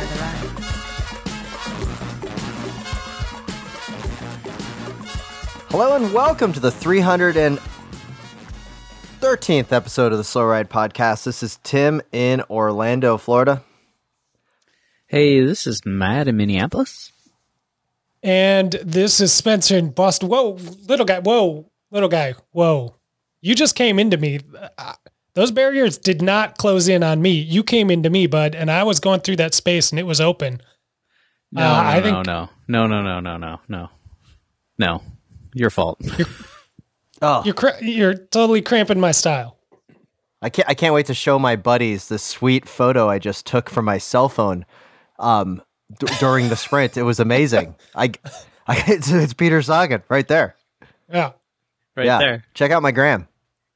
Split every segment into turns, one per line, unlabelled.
Enjoy the ride.
Hello and welcome to the 313th episode of the Slow Ride Podcast. This is Tim in Orlando, Florida.
Hey, this is Matt in Minneapolis.
And this is Spencer in Boston. Whoa, little guy. Whoa, little guy. Whoa. You just came into me. Uh, Those barriers did not close in on me. You came into me, bud, and I was going through that space and it was open.
No,
Uh,
no,
I
no,
think-
no, no, no, no, no, no, no, no. Your fault.
Oh,
You're cra- you're totally cramping my style.
I can't I can't wait to show my buddies this sweet photo I just took from my cell phone um, d- during the sprint. It was amazing. I, I it's, it's Peter Sagan right there.
Yeah.
right
yeah,
there.
check out my gram.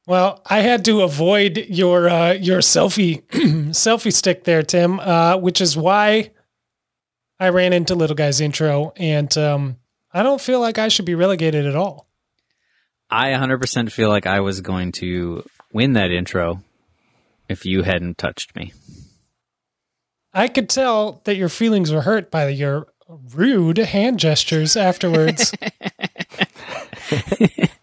Well, I had to avoid your uh, your selfie selfie stick there, Tim, uh, which is why I ran into Little Guy's intro, and um, I don't feel like I should be relegated at all.
I 100% feel like I was going to win that intro if you hadn't touched me.
I could tell that your feelings were hurt by your rude hand gestures afterwards.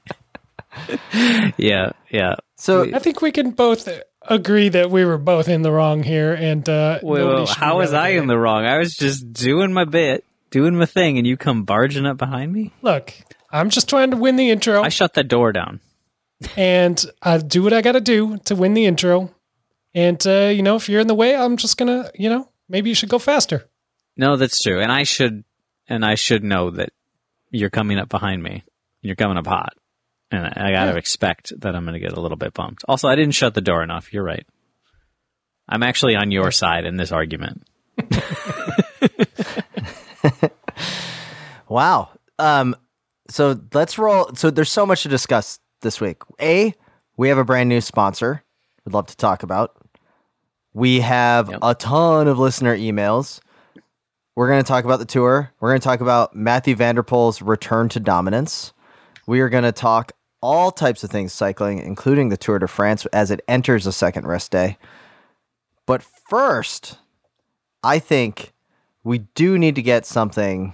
Yeah, yeah.
So
I think we can both agree that we were both in the wrong here, and uh,
Wait, wait, how was I in the wrong? I was just doing my bit, doing my thing, and you come barging up behind me?
Look, I'm just trying to win the intro,
I shut the door down.
and I do what I got to do to win the intro. And uh, you know, if you're in the way, I'm just gonna, you know, maybe you should go faster.
No, that's true. And I should and I should know that you're coming up behind me. You're coming up hot. And I, gotta
Yeah.
expect that I'm gonna get a little bit bumped. Also, I didn't shut the door enough. You're right. I'm actually on your side in this argument.
Wow. Um, so let's roll. So there's so much to discuss this week. A, we have a brand new sponsor. We'd love to talk about. We have
Yep.
a ton of listener emails. We're going to talk about the tour. We're going to talk about Mathieu van der Poel's return to dominance. We are going to talk all types of things cycling, including the Tour de France as it enters the second rest day. But first, I think we do need to get something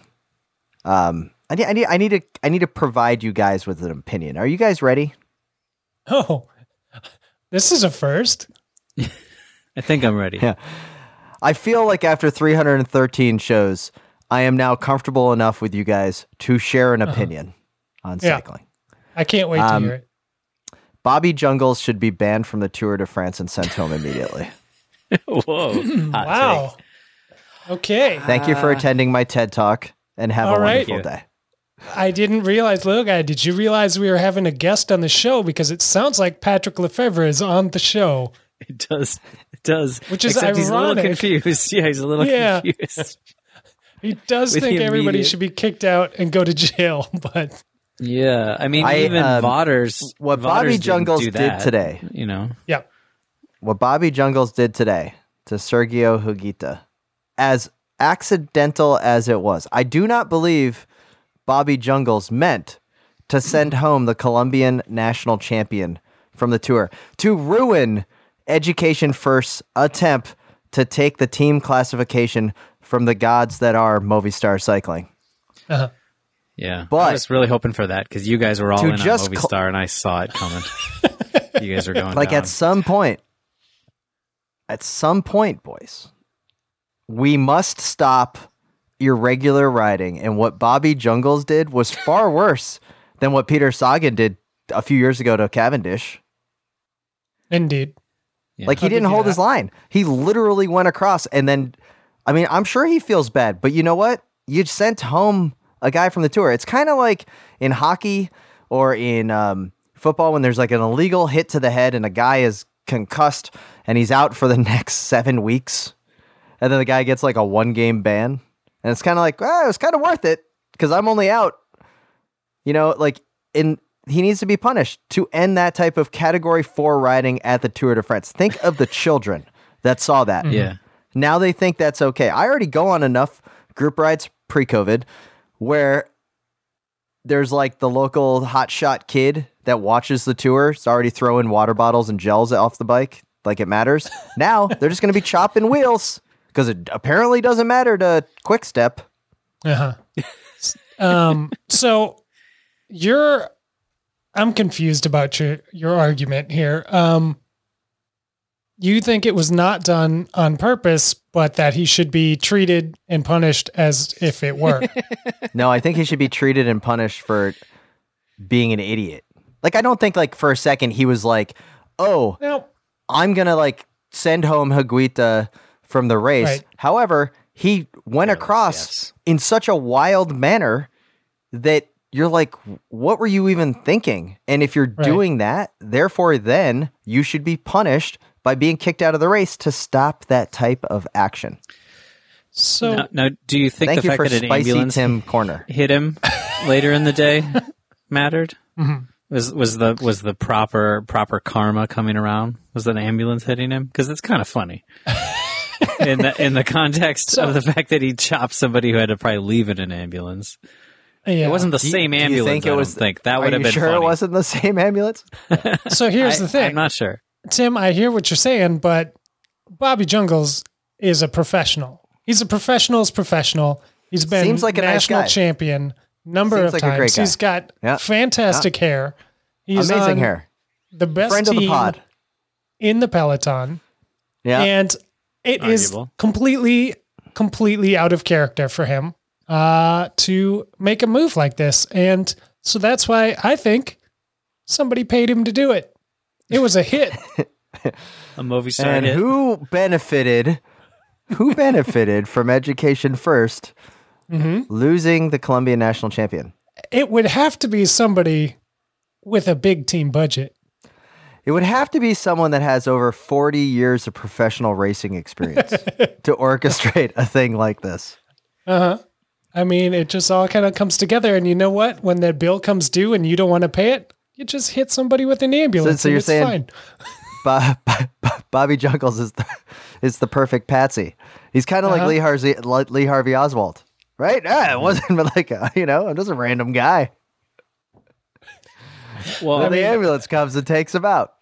um, I need, I need, I need to, I need to provide you guys with an opinion. Are you guys ready?
Oh, this is a first.
I think I'm ready.
Yeah. I feel like after 313 shows, I am now comfortable enough with you guys to share an opinion on cycling.
I can't wait
Um,
to hear it.
Bobby Jungels should be banned from the Tour de France and sent home immediately.
Whoa. Hot
Wow. Okay.
Thank you for attending my TED talk and have
All
a
right.
wonderful day.
I didn't realize, little guy, did you realize we were having a guest on the show? Because it sounds like Patrick Lefevere is on the show.
It does. It does.
Which is
Except he's a little
ironic.
confused. Yeah, he's a little
Yeah.
confused.
He does
With
think everybody
immediate-
should be kicked out and go to jail, but
Yeah, I mean,
I,
even
um,
Vodders.
what
Vodders
Bobby
didn't
Jungels
do
did
that,
today.
You know,
yeah.
What Bobby Jungels did today to Sergio Higuita, as accidental as it was, I do not believe Bobby Jungels meant to send home the Colombian national champion from the tour to ruin Education First's attempt to take the team classification from the gods that are Movistar Cycling.
Uh-huh.
Yeah.
But-
I was really hoping for that because you guys were all
To
in
just
on
cl-
Movistar, and I saw it coming. you guys are going
like
down.
at some point at some point boys we must stop irregular riding and what bobby jungels did was far worse than what peter sagan did a few years ago to cavendish
Indeed.
Yeah.
like he didn't
give
hold his line he literally went across and then i mean i'm sure he feels bad but you know what you sent home a guy from the tour it's kind of like in hockey or in um, football when there's like an illegal hit to the head and a guy is concussed and he's out for the next seven weeks and then the guy gets like a one game ban, and it's kind of like, well, it was kind of worth it because I'm only out. You know, like in he needs to be punished to end that type of category four riding at the Tour de France. Think of the children that saw that.
Yeah.
Now they think that's okay. I already go on enough group rides pre COVID where there's like the local hotshot kid that watches the tour. It's already throwing water bottles and gels off the bike like it matters. Now they're just going to be chopping wheels because it apparently doesn't matter to Quick Step.
Uh huh. um. So you're. I'm confused about your your argument here. Um. You think it was not done on purpose, but that he should be treated and punished as if it were.
No, I think he should be treated and punished for being an idiot. Like I don't think like for a second he was like, "Oh,
now,
I'm gonna like send home Higuita from the race.
Right.
However, he went across
yes.
in such a wild manner that you're like, what were you even thinking? And if you're
Right.
doing that, therefore, then you should be punished by being kicked out of the race to stop that type of action.
so
Now, now, do you think
Thank
the
you
fact
for
that an ambulance
Tim Corner.
hit him later in the day mattered?
Mm-hmm.
Was was the was the proper proper karma coming around? Was that an ambulance hitting him? Because it's kind of funny in the in the context of the fact that he chopped somebody who had to probably leave in an ambulance.
yeah.
It wasn't the
Do you-
same
do you
ambulance.
think it
I don't
was-
think that would have been
sure
funny.
it wasn't the same ambulance?
So here's
I-
the thing.
I'm not sure.
Tim, I hear what you're saying, but Bobby Jungels is a professional. He's a professional's professional. He's been
Seems like a nice
national
guy.
champion number
Seems
of
like a
times.
great guy.
He's got
Yeah.
fantastic hair. He's
Amazing hair.
The best
Friend of the pod.
in the peloton,
Yeah.
and it is
Arguable.
completely, completely out of character for him uh, to make a move like this. And so that's why I think somebody paid him to do it. It was a hit.
A movie star
and
hit.
who benefited? Who benefited from Education 1st
Mm-hmm.
losing the Colombian national champion?
it would have to be somebody with a big team budget.
It would have to be someone that has over 40 years of professional racing experience to orchestrate a thing like this.
Uh huh. I mean, it just all kind of comes together. And you know what? When that bill comes due and you don't want to pay it, you just hit somebody with an ambulance.
so
and
you're
it's
saying-
fine.
Bo- Bo- Bobby Jungels is the, is the perfect patsy. He's kind of
Uh-huh.
like Lee Harvey, Lee Harvey Oswald, right? Ah, it wasn't like, a, you know, I'm just a random guy.
well,
Then the ambulance comes and takes him out.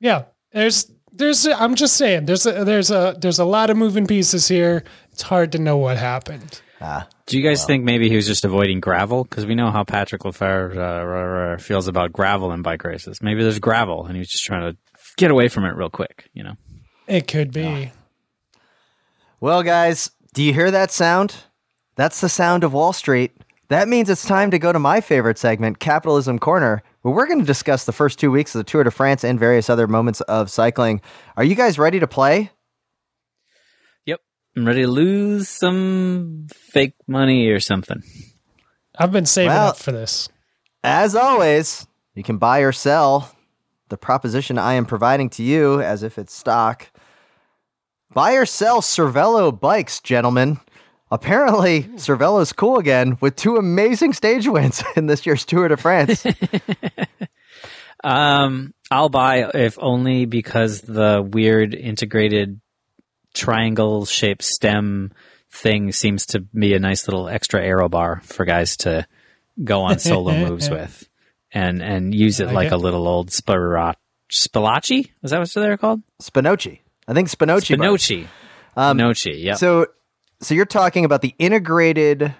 Yeah. There's, there's, I'm just saying, there's a, there's a, there's a lot of moving pieces here. It's hard to know what happened.
Do you guys think maybe he was just avoiding gravel? Because we know how Patrick Lefevere uh, r- r- feels about gravel in bike races. Maybe there's gravel, and he was just trying to get away from it real quick. You know,
It could be.
Well, guys, do you hear that sound? That's the sound of Wall Street. That means it's time to go to my favorite segment, Capitalism Corner, where we're going to discuss the first two weeks of the Tour de France and various other moments of cycling. Are you guys ready to play?
Yep. I'm ready to lose some fake money or something.
I've been saving
Well-
up for this.
As always, you can buy or sell the proposition I am providing to you as if it's stock. Buy or sell Cervelo bikes, gentlemen. Apparently, Cervelo's cool again with two amazing stage wins in this year's Tour de France.
Um, I'll buy if only because the weird integrated triangle shaped stem thing seems to be a nice little extra arrow bar for guys to go on solo moves with and and use it
like
like,
it.
a little old Spirot Spilacci? Is that what they're called?
Spinocchi. I think Spinocchi. bike.
Spinocci.
Um,
Spinocci, yeah.
So, so you're talking about the integrated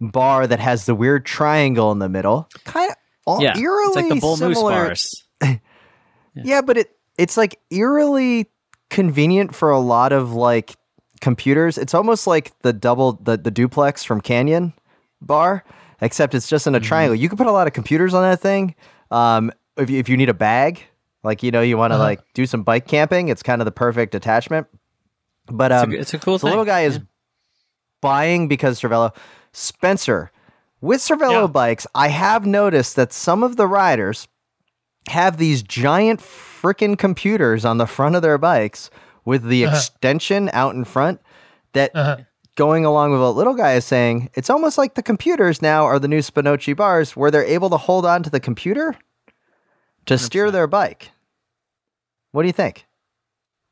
bar that has the weird triangle in the middle, kind of
yeah.
eerily
It's like the bull moose
similar.
bars.
Yeah, but it it's like eerily convenient for a lot of like computers. It's almost like the double the, the duplex from Canyon bar, except it's just in a triangle. You can put a lot of computers on that thing. Um, if you, if you need a bag, like you know, you want to like do some bike camping, it's kind of the perfect attachment. But
It's
um,
a, it's a cool
the
thing.
little guy is buying because Cervelo. Spencer, with Cervelo
Yeah.
bikes, I have noticed that some of the riders have these giant freaking computers on the front of their bikes with the
Uh-huh.
extension out in front. that
Uh-huh.
going along with what little guy is saying, it's almost like the computers now are the new Spinocchi bars where they're able to hold on to the computer to steer their bike. What do you think?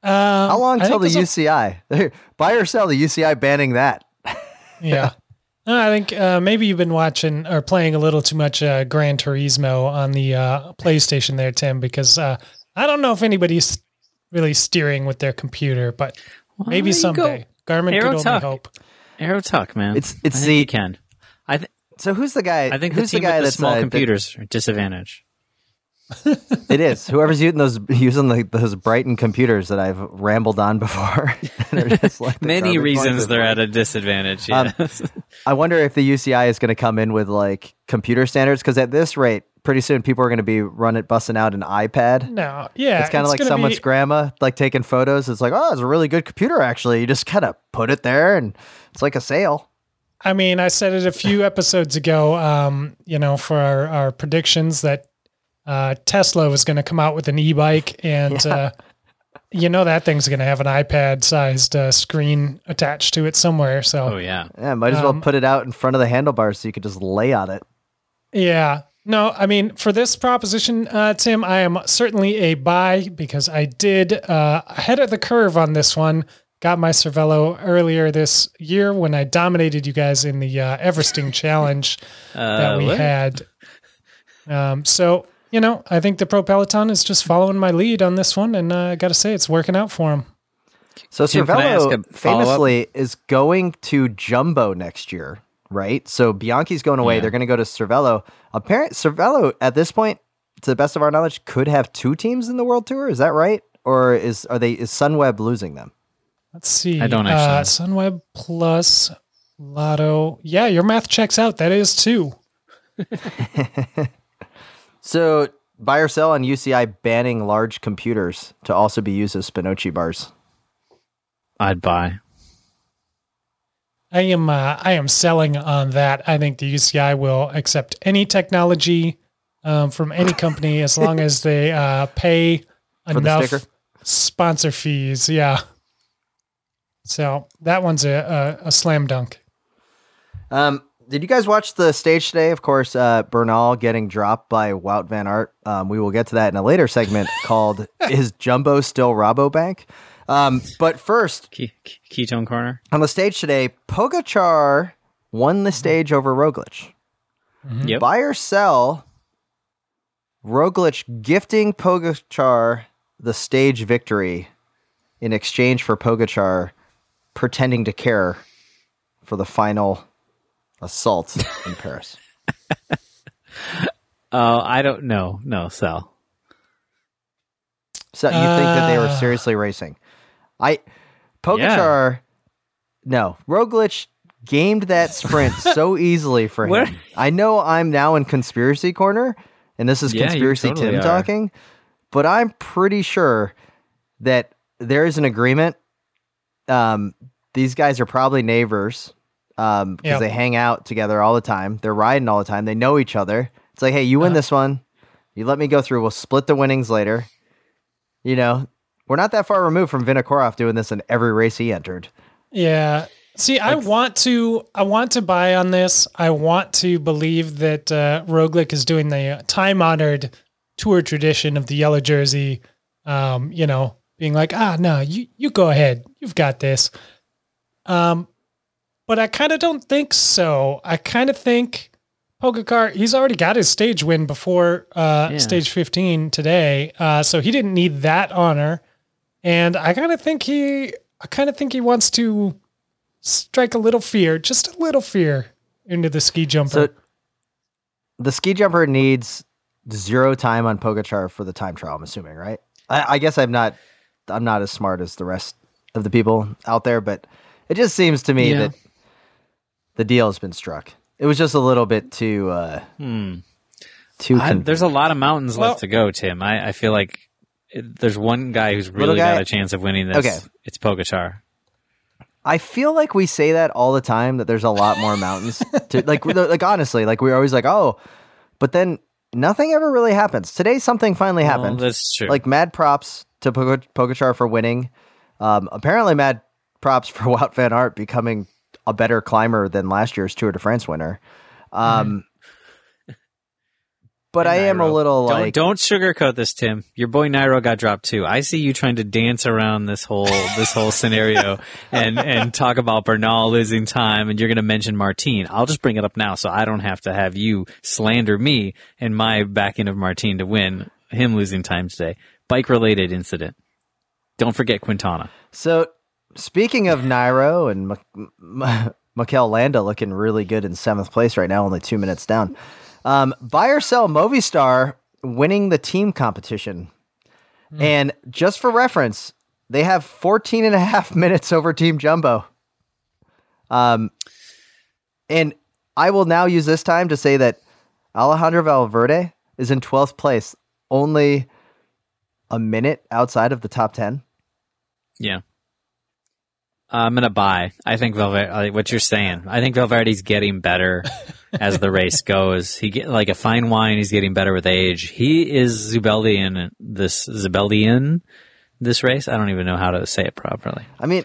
Um,
How long till the UCI? Buy or sell the UCI banning that.
Yeah. No, I think uh, maybe you've been watching or playing a little too much uh, Gran Turismo on the uh, PlayStation there, Tim, because uh, I don't know if anybody's really steering with their computer, but
Well,
maybe
there you go.
someday. Garmin
Aero
could only
Tuck.
hope.
Aero Tuck, man.
It's- it's
I think
the-
you can. I th-
So who's the guy?
I think the
who's
team
the guy
with the
that's
small
uh, that-
computers are disadvantage.
It is whoever's using those using the, those Bryton computers that I've rambled on before. Like
Many reasons they're at a disadvantage.
Um, I wonder if the UCI is going to come in with like computer standards because at this rate, pretty soon people are going to be running busting out an iPad.
No, yeah.
It's kind of like someone's
be-
grandma like taking photos. It's like, oh, it's a really good computer. Actually, you just kind of put it there, and it's like a sale.
I mean, I said it a few episodes ago, um, you know, for our, our predictions that uh, Tesla was going to come out with an e bike, and uh, you know, that thing's going to have an iPad sized uh, screen attached to it somewhere. So,
oh yeah.
Yeah, might as well
Um,
put it out in front of the handlebars so you could just lay on it.
yeah. No, I mean, for this proposition, uh, Tim, I am certainly a buy because I did uh, ahead of the curve on this one. Got my Cervelo earlier this year when I dominated you guys in the uh, Everesting Challenge. that we
what?
had. Um, so you know, I think the Pro Peloton is just following my lead on this one, and uh, I got to say, it's working out for him.
So
Tim, can
Cervelo famously is going to Jumbo next year, right? So Bianchi's going away.
Yeah.
They're going to go to Cervelo. Apparent Cervelo at this point, to the best of our knowledge, could have two teams in the World Tour. Is that right? Or is are they is Sunweb losing them?
Let's see.
I don't
Uh,
actually
Sunweb plus Lotto. Yeah, your math checks out. That is two.
So buy or sell on UCI banning large computers to also be used as Spinocchi bars.
I'd buy.
I am. Uh, I am selling on that. I think the UCI will accept any technology um, from any company as long as they uh, pay
the
enough
sticker?
sponsor fees. Yeah. So that one's a, a, a slam dunk.
Um, did you guys watch the stage today? Of course, uh, Bernal getting dropped by Wout Van Aert. Um, we will get to that in a later segment called "Is Jumbo Still Rabobank?" Um, but first,
Ke- ke- ketone corner.
on the stage today, Pogacar won the stage over Roglic.
Yep.
Buy or sell, Roglic gifting Pogacar the stage victory in exchange for Pogacar pretending to care for the final assault in Paris.
Oh, I don't know. No, sell.
So you think that they were
Uh.
seriously racing? I Pogacar, no, Roglic gamed that sprint so easily for him. I know I'm now in conspiracy corner, and this is
Yeah,
conspiracy
totally
Tim
are.
talking, but I'm pretty sure that there is an agreement. Um, these guys are probably neighbors um, because
Yeah.
they hang out together all the time. They're riding all the time. They know each other. It's like, hey, you win
Uh-huh.
this one. You let me go through. We'll split the winnings later. You know, we're not that far removed from Vinokurov doing this in every race he entered.
Yeah. See, I want to I want to buy on this. I want to believe that uh, Roglic is doing the time honored tour tradition of the yellow jersey. Um, you know, being like, ah, no, you you go ahead, you've got this. Um, but I kind of don't think so. I kind of think Pogacar, he's already got his stage win before uh,
Yeah.
stage 15 today. Uh, so he didn't need that honor. And I kind of think he, I kind of think he wants to strike a little fear, just a little fear into the ski jumper.
So the ski jumper needs zero time on Pogacar for the time trial. I'm assuming, right? I, I guess I'm not. I'm not as smart as the rest of the people out there, but it just seems to me
Yeah.
that the deal has been struck. It was just a little bit too. Uh,
Hmm.
too.
I, there's a lot of mountains
Well-
left to go, Tim. I, I feel like it, there's one guy who's really
guy?
got a chance of winning this.
Okay.
It's Pogacar.
I feel like we say that all the time that there's a lot more mountains. to, like, like honestly, like we're always like, oh, but then nothing ever really happens. Today, something finally happened.
Well, that's true.
Like mad props to Pog- Pogacar for winning. Um, apparently, mad props for Wout van Aert becoming a better climber than last year's Tour de France winner. Um, but I am a little
Don't,
like
don't sugarcoat this, Tim. Your boy Nairo got dropped too. I see you trying to dance around this whole this whole scenario and and talk about Bernal losing time, and you're going to mention Martine. I'll just bring it up now, so I don't have to have you slander me and my backing of Martine to win him losing time today. Bike related incident. Don't forget Quintana.
So, speaking of Nairo and M- M- Mikel Landa looking really good in seventh place right now, only two minutes down. Um, buy or sell Movistar winning the team competition. And just for reference, they have 14 and a half minutes over Team Jumbo. Um, and I will now use this time to say that Alejandro Valverde is in 12th place, only a minute outside of the top 10.
Yeah. I'm gonna buy. I think Valverde. What you're saying. I think Valverde's getting better as the race goes. He get like a fine wine. He's getting better with age. He is Zubeldian. This Zubeldian. This race. I don't even know how to say it properly.
I mean,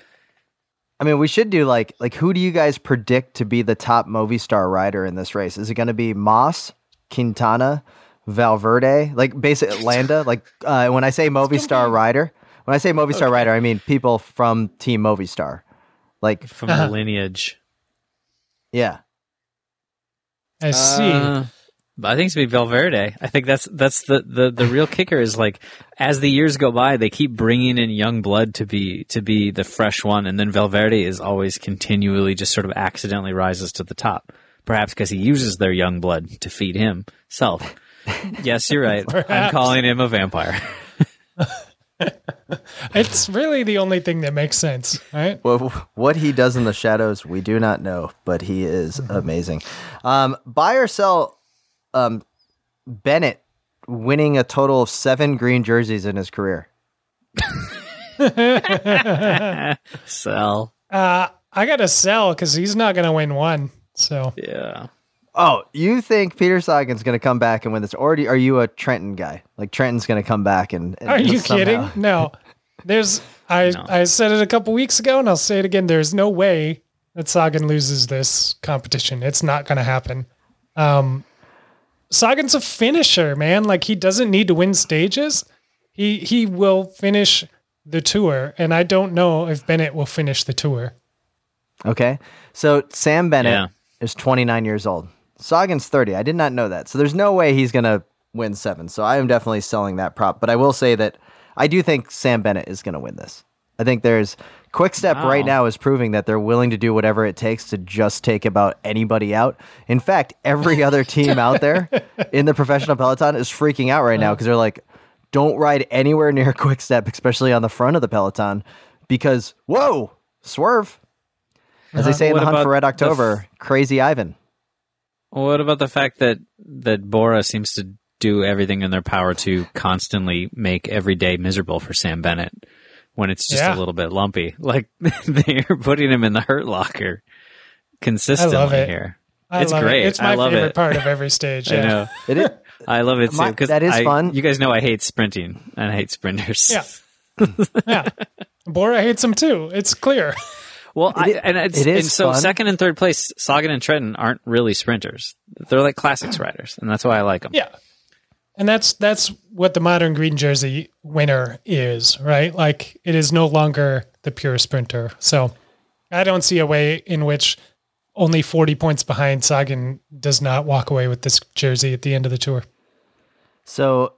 I mean, we should do like like who do you guys predict to be the top Movistar rider in this race? Is it going to be Mas, Quintana, Valverde, like basic Landa? Like uh, when I say movie Movistar rider, when I say Movistar writer, I mean people from Team Movistar. Like,
From the lineage.
yeah,
I see.
Uh, but I think it's gonna be Valverde. I think that's that's the, the, the real kicker is like as the years go by, they keep bringing in young blood to be to be the fresh one, and then Valverde is always continually just sort of accidentally rises to the top. Perhaps because he uses their young blood to feed himself. yes, you're right. I'm calling him a vampire.
it's really the only thing that makes sense, right?
well, what he does in the shadows, we do not know, but he is amazing. Um, buy or sell, um, Bennett winning a total of seven green jerseys in his career.
Sell.
Uh, I got to sell because he's not going to win one. So
Yeah.
Oh, you think Peter Sagan's going to come back and win this, or do, are you a Trentin guy? Like Trentin's going to come back and, and
are you
somehow-
kidding? No. There's I
No.
I said it a couple weeks ago and I'll say it again. There's no way that Sagan loses this competition. It's not going to happen. Um, Sagan's a finisher, man. Like he doesn't need to win stages. He he will finish the tour, and I don't know if Bennett will finish the tour.
Okay, so Sam Bennett
Yeah.
is 29 years old. Sagan's 30. I did not know that. So there's no way he's going to win seven. So I am definitely selling that prop. But I will say that I do think Sam Bennett is going to win this. I think there's Quick Step right now is proving that they're willing to do whatever it takes to just take about anybody out. In fact, every other team out there in the professional peloton is freaking out right now because they're like, don't ride anywhere near Quick Step, especially on the front of the peloton, because whoa, swerve. As they say in the Hunt for Red October, crazy Ivan.
What about the fact that that Bora seems to do everything in their power to constantly make every day miserable for Sam Bennett when it's just
Yeah.
a little bit lumpy? Like they're putting him in the hurt locker consistently
it.
here.
I
It's
love
great.
It. It's
I
my
love
favorite
it.
part of every stage.
I know.
It is,
I love it
My-
too because
that is
I-
fun.
You guys know I hate sprinting and I hate sprinters.
Yeah. yeah. Bora hates them too. It's clear.
Well,
It i-
and it's
it is
and so
fun.
second and third place, Sagan and Trentin aren't really sprinters. They're like classics riders, and that's why I like them.
Yeah. And that's that's what the modern green jersey winner is, right? Like it is no longer the pure sprinter. So I don't see a way in which only 40 points behind Sagan does not walk away with this jersey at the end of the tour.
so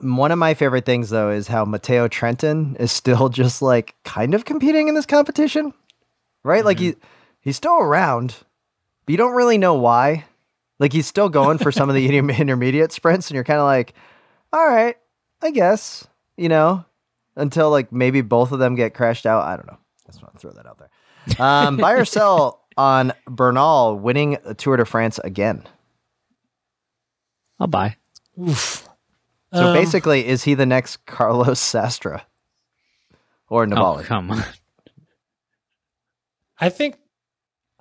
one of my favorite things though is how Matteo Trentin is still just like kind of competing in this competition. Right? Like he he's still around, but you don't really know why. Like he's still going for some of the inter- intermediate sprints and you're kind of like, "All right, I guess." You know, until like maybe both of them get crashed out. I don't know. I just want to throw that out there. Um, buy or sell on Bernal winning a Tour de France again.
I'll buy.
Oof.
So
Um,
basically, is he the next Carlos Sastre or
Oh,
Nibali?
come on.
I think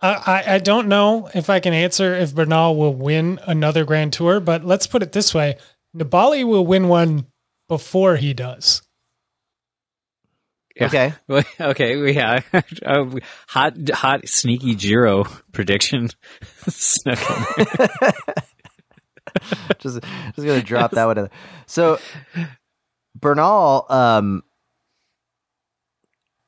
I, I I don't know if I can answer if Bernal will win another Grand Tour, but let's put it this way: Nibali will win one before he does.
Yeah.
Okay.
Okay, we yeah. Uh, hot, hot, sneaky Giro prediction. Snuck in there.
just just gonna drop that one. In. So Bernal, um,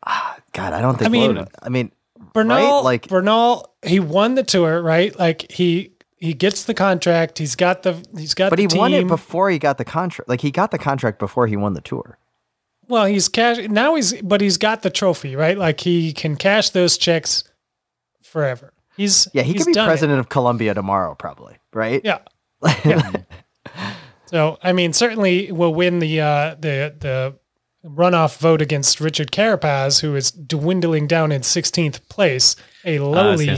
ah, God, I don't think.
I mean-
I mean,
Bernal,
Right? Like-
Bernal, he won the tour, right? Like he he gets the contract. He's got the he's got.
but
the
he won it before he got the contract. Like he got the contract before he won the tour.
Well, he's cash now. He's but he's got the trophy, right? Like he can cash those checks forever. He's
Yeah, he
he's
could be
done it.
president of Colombia tomorrow, probably. Right?
Yeah. yeah. So I mean, certainly we'll win the uh, the the runoff vote against Richard Carapaz, who is dwindling down in 16th place, a lowly
gonna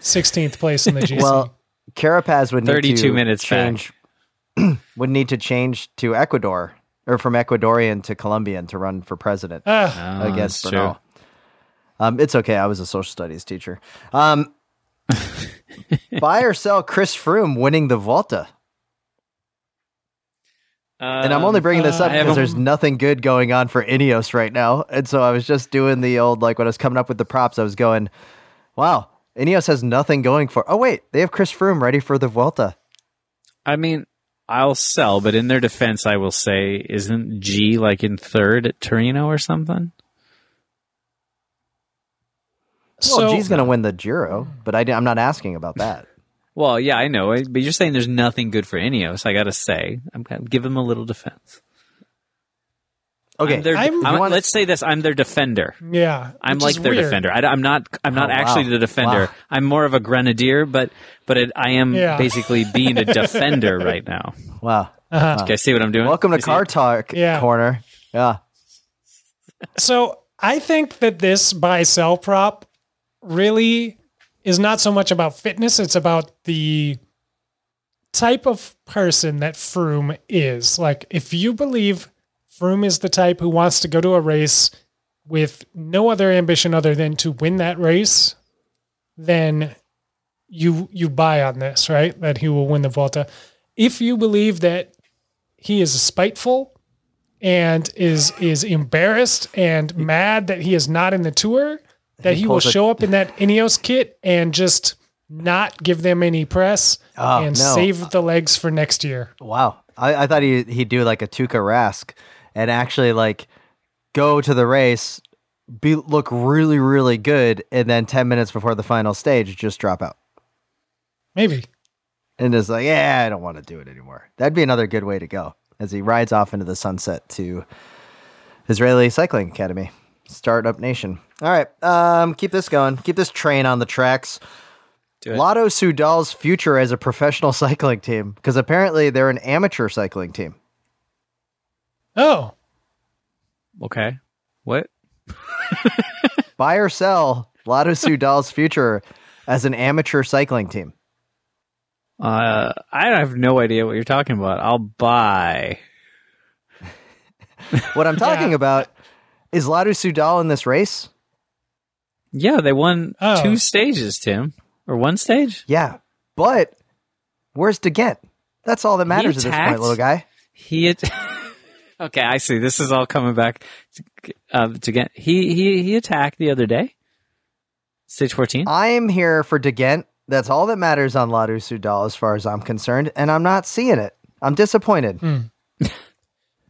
16th place in the GC.
Well, Carapaz would need
32
to
minutes
change. would need to change to Ecuador or from Ecuadorian to Colombian to run for president.
Ah,
oh,
against
that's true.
Bernal. Um, it's okay. I was a social studies teacher. Um, buy or sell Chris Froome winning the Vuelta. And I'm only bringing this up um,
I
because there's nothing good going on for Ineos right now. And so I was just doing the old, like when I was coming up with the props, I was going, wow, Ineos has nothing going for. Oh, wait, they have Chris Froome ready for the Vuelta.
I mean, I'll sell, but in their defense, I will say, isn't G like in third at Tirreno or something?
Well,
so
G's going to win the Giro, but I, am not asking about that.
Well, yeah, I know, but you're saying there's nothing good for Ineos. I got to say, I'm gonna give them a little defense.
Okay.
I'm their,
I'm-
I'm-
You want-
let's say this: I'm their defender.
yeah,
I'm like their
weird.
defender. I, am not. I'm not
Oh, wow.
actually the defender.
Wow.
I'm more of a grenadier, but but it, I am
Yeah.
basically being a defender right now.
Wow.
Uh-huh.
You guys see what I'm doing?
Welcome to
You see-
Car Talk
Yeah.
Corner. Yeah.
So I think that this buy sell prop really is not so much about fitness; it's about the type of person that Froome is. Like, if you believe Froome is the type who wants to go to a race with no other ambition other than to win that race, then you you buy on this, right? That he will win the Vuelta. If you believe that he is spiteful and is is embarrassed and mad that he is not in the tour, that
He
he will show up in that Ineos kit and just not give them any press
Oh,
and
no.
save the legs for next year.
Wow. I, I thought he, he'd do like a Tuukka Rask and actually like go to the race, be look really, really good, and then 10 minutes before the final stage, just drop out.
Maybe.
And is like, yeah, I don't want to do it anymore. That'd be another good way to go as he rides off into the sunset to Israeli Cycling Academy, Startup Nation. All right, um, keep this going. Keep this train on the tracks.
Do.
Lotto Soudal's future as a professional cycling team because apparently they're an amateur cycling team.
Oh,
Okay. What?
Buy or sell Lotto Soudal's future as an amateur cycling team.
Uh, I have no idea what you're talking about. I'll buy.
What I'm talking
Yeah.
about is Lotto Soudal in this race.
Yeah, they won
Oh.
two stages, Tim, or one stage.
Yeah, but where's De Gendt? That's all that matters at this point, little guy.
He had. okay, I see. This is all coming back to, uh, to get. He he he attacked the other day. Stage fourteen.
I'm here for De Gendt. That's all that matters on Lotto Soudal as far as I'm concerned, and I'm not seeing it. I'm disappointed.
Hmm.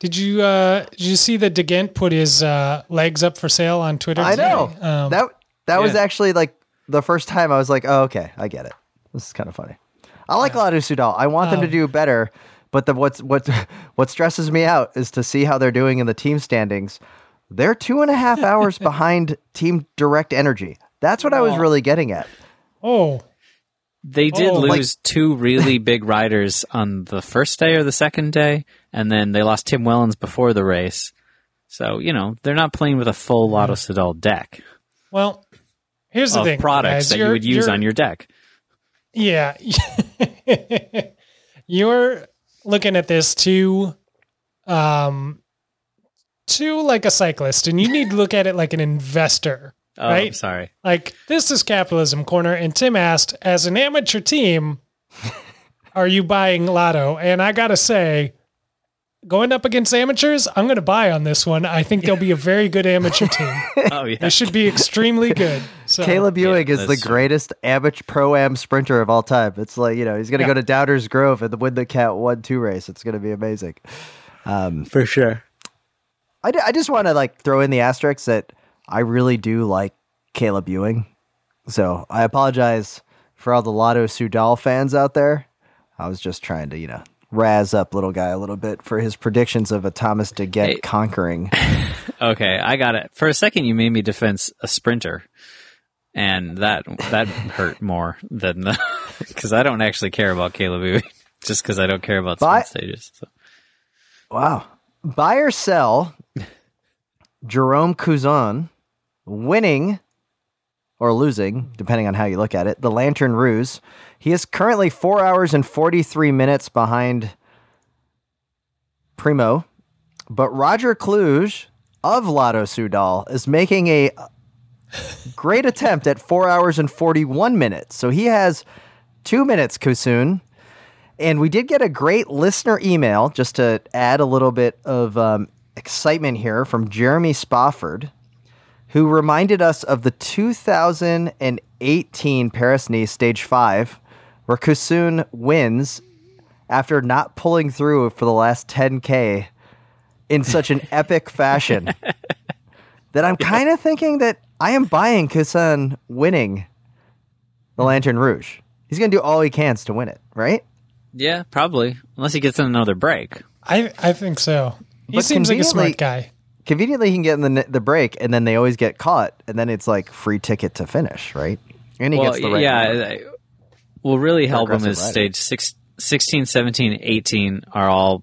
Did you uh did you see that De Gendt put his uh legs up for sale on Twitter?
I know.
Um,
that that was actually like the first time I was like, oh, okay, I get it. This is kind of funny. I like Lotto Soudal. I want them to
Um,
do better, but the what's what what stresses me out is to see how they're doing in the team standings. They're two and a half hours behind Team Direct Energy. That's what I was really getting at.
oh,
They did
Oh,
like-
lose two really big riders on the first day or the second day, and then they lost Tim Wellens before the race. So you know they're not playing with a full Lotto Soudal deck
well, here's the thing.
products
guys.
that you would use on your deck.
Yeah. You're looking at this too um too like a cyclist and you need to look at it like an investor.
Oh,
Right?
I'm sorry.
Like this is capitalism corner and Tim asked as an amateur team are you buying lotto? And I got to say going up against amateurs, I'm going to buy on this one. I think they'll be a very good amateur team.
Oh yeah.
They should be extremely good. So,
Caleb Ewan is the
that's true.
greatest amateur pro am sprinter of all time. It's like you know he's gonna
Yeah.
go to Downers Grove and win the Cat One Two race. It's gonna be amazing.
Um, For sure.
I, d- I just want to like throw in the asterisk that I really do like Caleb Ewan. So I apologize for all the Lotto Soudal fans out there. I was just trying to, you know, razz up little guy a little bit for his predictions of a Thomas De Gendt
Hey.
conquering.
Okay, I got it. For a second, you made me defense a sprinter, and that that hurt more than the because I don't actually care about Caleb Ewan, just because I don't care about sprint stages. So.
Wow. Buy or sell Jerome Cousin winning or losing, depending on how you look at it, the Lantern Rouge. He is currently four hours and 43 minutes behind Primo, but Roger Kluge of Lotto Soudal is making a great attempt at four hours and 41 minutes. So he has two minutes, Cousin. And we did get a great listener email just to add a little bit of um, excitement here from Jeremy Spofford, who reminded us of the 2018 Paris Nice Stage 5, where Cousin wins after not pulling through for the last 10K in such an epic fashion that I'm kind of thinking that I am buying Cousin winning the mm-hmm. Lantern Rouge. He's going to do all he can to win it, right?
Yeah, probably. Unless he gets in another break.
I, I think so. He
But
seems like a smart guy.
Conveniently he can get in the the break and then they always get caught and then it's like free ticket to finish right and he
well,
gets the right
yeah. Will really help him is stage six, 16, 17, 18 are all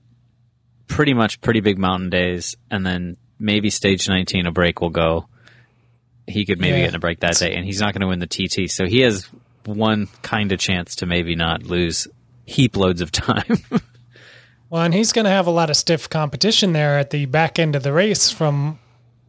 pretty much pretty big mountain days, and then maybe stage 19 a break will go. He could maybe
Yeah.
get in a break that day, and he's not going to win the TT, so he has one kind of chance to maybe not lose heap loads of time.
Well, and he's going to have a lot of stiff competition there at the back end of the race from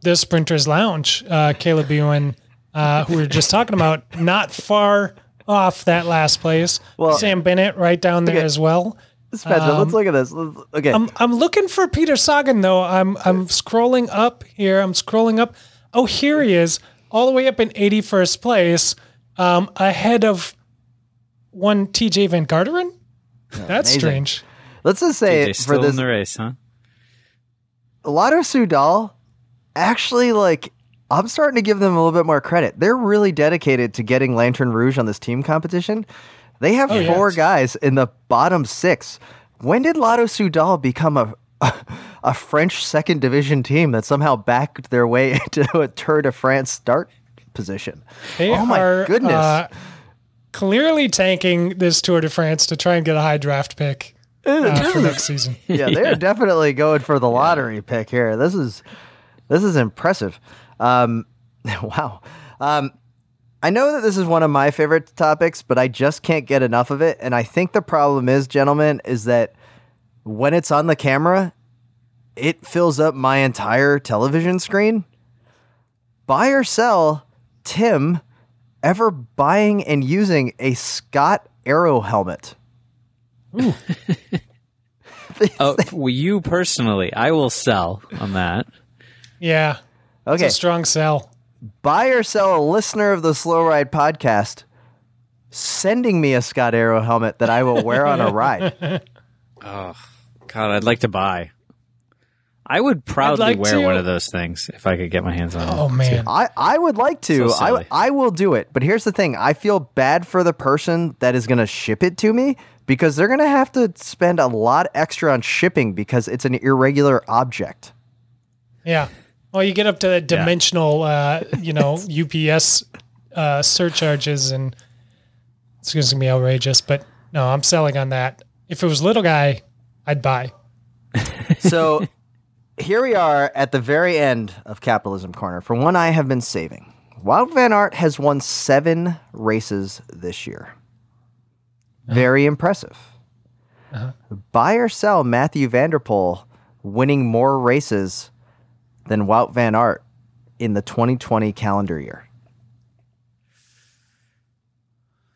the Sprinters Lounge. Uh, Caleb Ewan, uh, who we were just talking about, not far off that last place.
Well-
Sam Bennett right down there
Okay.
as well.
Spencer, let's look at this Let's- okay
I'm I'm looking for Peter Sagan though. I'm I'm scrolling up here. I'm scrolling up. Oh, here he is, all the way up in 81st place, um, ahead of one Tejay Van Garderen. That's
amazing.
strange.
Let's just say
Tejay's
for
still
this
in the race, huh?
Lotto Soudal actually like I'm starting to give them a little bit more credit. They're really dedicated to getting Lantern Rouge on this team competition. They have
Oh, yeah.
four guys in the bottom six. When did Lotto Soudal become a a French second division team that somehow backed their way into a Tour de France start position?
They
oh my
are,
goodness!
uh, clearly tanking this Tour de France to try and get a high draft pick uh, for next season.
yeah, they're definitely going for the lottery pick here. This is this is impressive. Um, wow. Um, I know that this is one of my favorite topics, but I just can't get enough of it. And I think the problem is, gentlemen, is that when it's on the camera, it fills up my entire television screen. Buy or sell, Tim, ever buying and using a Scott Arrow helmet?
Oh, well, you personally, I will sell on that.
Yeah,
Okay.
it's a strong sell.
buy or sell a listener of the Slow Ride podcast sending me a Scott Arrow helmet that I will wear on a ride.
Oh, God, I'd like to buy. I would proudly
like
wear
to.
one of those things if I could get my hands on it.
Oh man,
I, I would like to.
So
I. I will do it. But here's the thing I feel bad for the person that is going to ship it to me because they're going to have to spend a lot extra on shipping because it's an irregular object.
yeah. Well, you get up to the dimensional, uh, you know, UPS uh, surcharges, and it's going to be outrageous. But no, I'm selling on that. If it was little guy, I'd buy.
So here we are at the very end of Capitalism Corner for one I have been saving. Wout Van Aert has won seven races this year. Uh-huh. Very impressive. Uh-huh. Buy or sell Mathieu van der Poel winning more races than Wout Van Aert in the 2020 calendar year.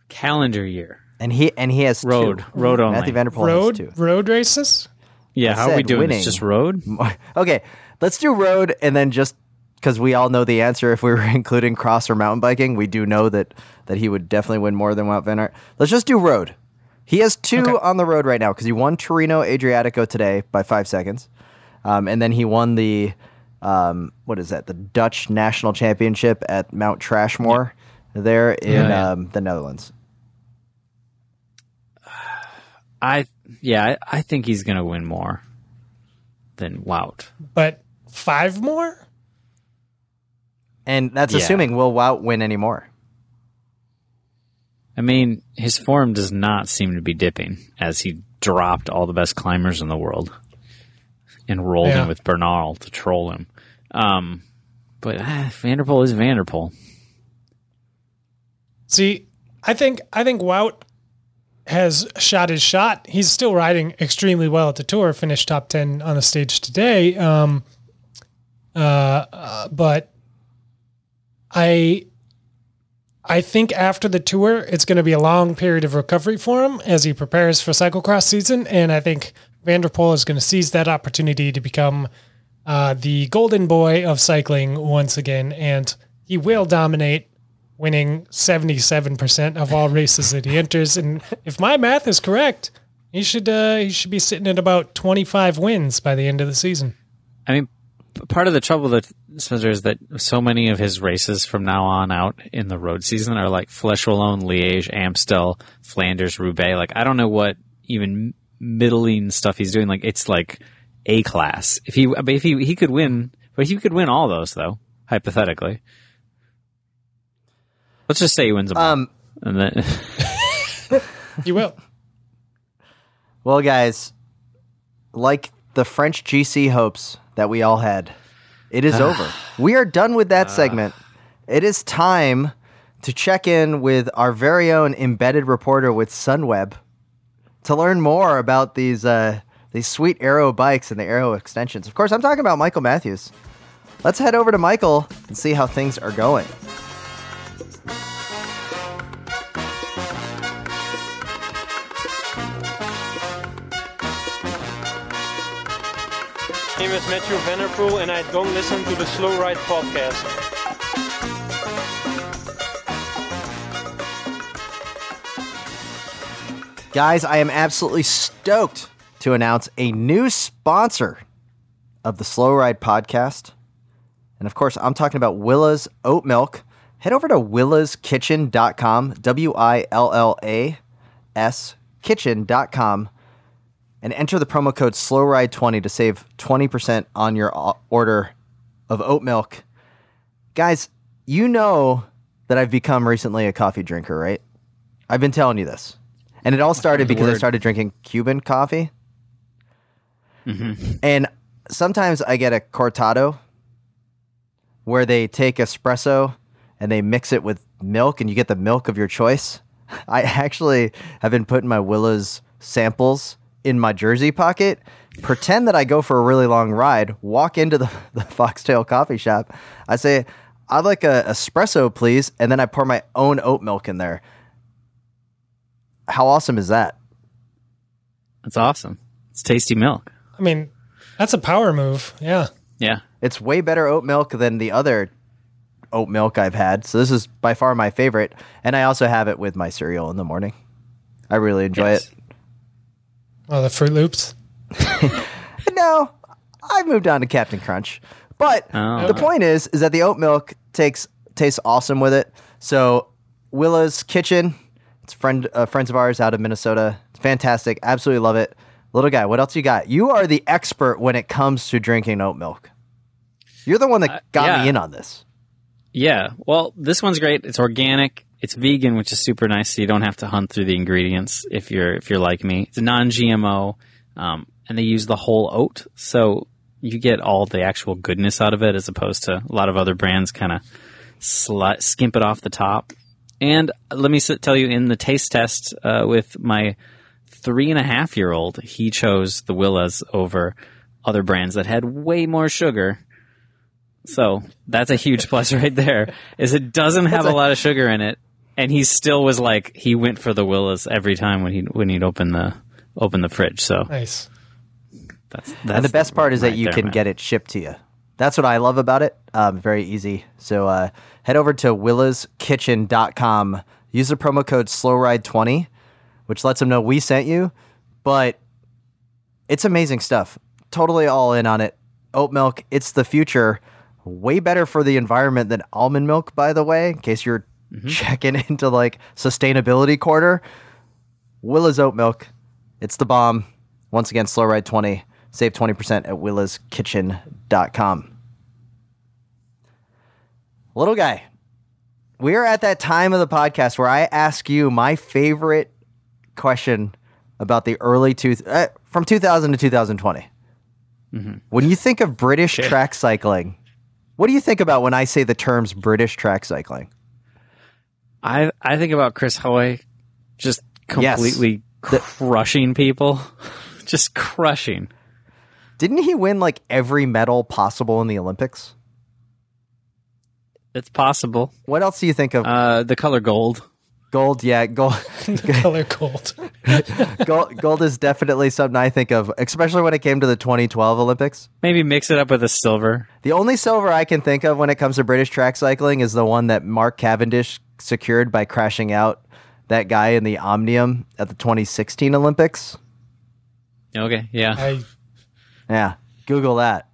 Calendar year.
And he and he has
Road.
two.
Road only.
Mathieu van der
Poel has
two.
road races.
Yeah,
I
how are we doing?
winning.
It's just road.
Okay, let's do road and then just because we all know the answer if we were including cross or mountain biking, we do know that that he would definitely win more than Wout Van Aert. Let's just do road. He has two
Okay.
on the road right now because he won Tirreno Adriatico today by five seconds, um, and then he won the um, what is that? The Dutch National Championship at Mount Trashmore there in
Yeah, yeah.
Um, the Netherlands.
I yeah, I, I think he's gonna win more than Wout.
But five more?
And that's
Yeah.
assuming will Wout win anymore.
I mean, his form does not seem to be dipping as he dropped all the best climbers in the world and rolled
Yeah.
in with Bernal to troll him. Um, but ah, van der Poel is van der Poel.
See, I think I think Wout has shot his shot. He's still riding extremely well at the tour. Finished top ten on the stage today. Um, uh, uh, but I I think after the tour, it's going to be a long period of recovery for him as he prepares for cyclocross season. And I think van der Poel is going to seize that opportunity to become uh, the golden boy of cycling once again. And he will dominate, winning 77% of all races that he enters. And if my math is correct, he should uh, he should be sitting at about 25 wins by the end of the season.
I mean, part of the trouble that Spencer is that so many of his races from now on out in the road season are like Flèche Wallonne, Liège, Amstel, Flanders, Roubaix. Like I don't know what even middling stuff he's doing. Like it's like A class. If he, but if he he could win, but he could win all those though, hypothetically. Let's just say he wins them. all.
Um,
and then
He will.
Well, guys, like the French GC hopes that we all had, it is over. We are done with that segment. It is time to check in with our very own embedded reporter with Sunweb to learn more about these uh, these sweet Aero bikes and the Aero extensions. Of course, I'm talking about Michael Matthews. Let's head over to Michael and see how things are going.
Name is Mathieu van der Poel and I don't listen to the Slow Ride podcast.
Guys, I am absolutely stoked to announce a new sponsor of the Slow Ride podcast. And of course, I'm talking about Willa's Oat Milk. Head over to willaskitchen.com, W I L L A S kitchen.com, and enter the promo code SlowRide20 to save 20% on your order of oat milk. Guys, you know that I've become recently a coffee drinker, right? I've been telling you this. And it all started because I started drinking Cuban coffee. And sometimes I get a cortado where they take espresso and they mix it with milk and you get the milk of your choice. I actually have been putting my Willa's samples in my jersey pocket, pretend that I go for a really long ride, walk into the, the Foxtail coffee shop. I say, I'd like a espresso, please. And then I pour my own oat milk in there. How awesome is that?
that's awesome. It's tasty milk.
I mean, that's a power move. Yeah.
Yeah.
It's way better oat milk than the other oat milk I've had. So this is by far my favorite. And I also have it with my cereal in the morning. I really enjoy
Yes.
it.
Oh, the Fruit Loops.
No, I've moved on to Captain Crunch. But
Oh.
the point is, is that the oat milk takes tastes awesome with it. So Willa's Kitchen, it's friend uh, friends of ours out of Minnesota. It's fantastic. Absolutely love it. Little guy, what else you got? You are the expert when it comes to drinking oat milk. You're the one that got
yeah.
me in on this.
Yeah. Well, this one's great. It's organic. It's vegan, which is super nice. So you don't have to hunt through the ingredients if you're if you're like me. It's non-GMO, um, and they use the whole oat, so you get all the actual goodness out of it, as opposed to a lot of other brands kind of sli- skimp it off the top. And let me tell you, in the taste test uh, with my three and a half year old, he chose the Willas over other brands that had way more sugar. So that's a huge plus right there. Is it doesn't have a, lot of sugar in it, and he still was like he went for the Willas every time when he when he'd open the open the fridge. So
Nice.
That's, that's
and the best part is that you
there,
can
man.
get it shipped to you. That's what I love about it. Um, very easy. So uh, head over to willaskitchen.com. Use the promo code SlowRide20, which lets them know we sent you. But it's amazing stuff. Totally all in on it. Oat milk, it's the future. Way better for the environment than almond milk, by the way, in case you're checking into like sustainability quarter. Willa's oat milk. It's the bomb. Once again, Slow Ride 20. Save 20% at willaskitchen.com. Little guy, we are at that time of the podcast where I ask you my favorite question about the early two uh, from 2000 to 2020. When you think of British track cycling, what do you think about when I say the terms British track cycling?
I I think about Chris Hoy just
Yes.
completely crushing people, just crushing.
Didn't he win like every medal possible in the Olympics?
It's possible.
What else do you think of?
Uh, the color gold.
gold, yeah, gold.
the color gold.
gold, gold is definitely something I think of, especially when it came to the 2012 Olympics.
Maybe mix it up with a silver.
The only silver I can think of when it comes to British track cycling is the one that Mark Cavendish secured by crashing out that guy in the Omnium at the 2016 Olympics.
Okay, yeah.
I
Yeah, Google that.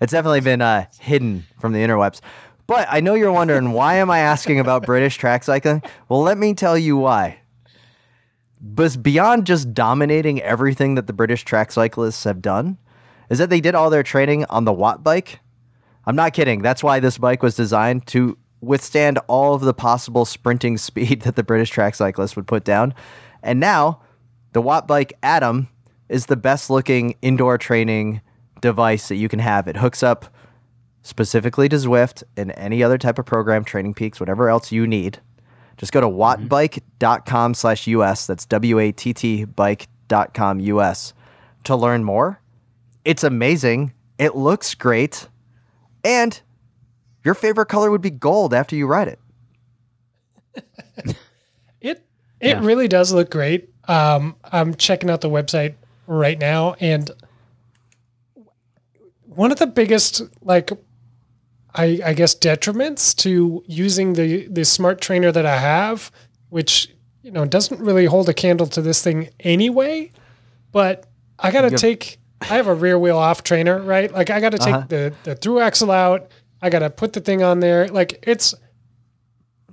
It's definitely been uh, hidden from the interwebs. But I know you're wondering why am I asking about British track cycling? Well, let me tell you why. But beyond just dominating everything that the British track cyclists have done, is that they did all their training on the Wattbike. I'm not kidding. That's why this bike was designed to withstand all of the possible sprinting speed that the British track cyclist would put down. And now, the Wattbike Atom is the best looking indoor training device that you can have. It hooks up specifically to Zwift and any other type of program, Training Peaks, whatever else you need. Just go to mm-hmm. wattbike.com slash US. That's W-A-T-T bike.com US to learn more. It's amazing. It looks great. And your favorite color would be gold after you ride it.
It it really does look great. Um, I'm checking out the website right now, and one of the biggest like I, I guess detriments to using the the smart trainer that I have, which you know doesn't really hold a candle to this thing anyway, but I got to take. I have a rear wheel off trainer, right? Like I got to take
Uh-huh.
the the through axle out. I got to put the thing on there. Like it's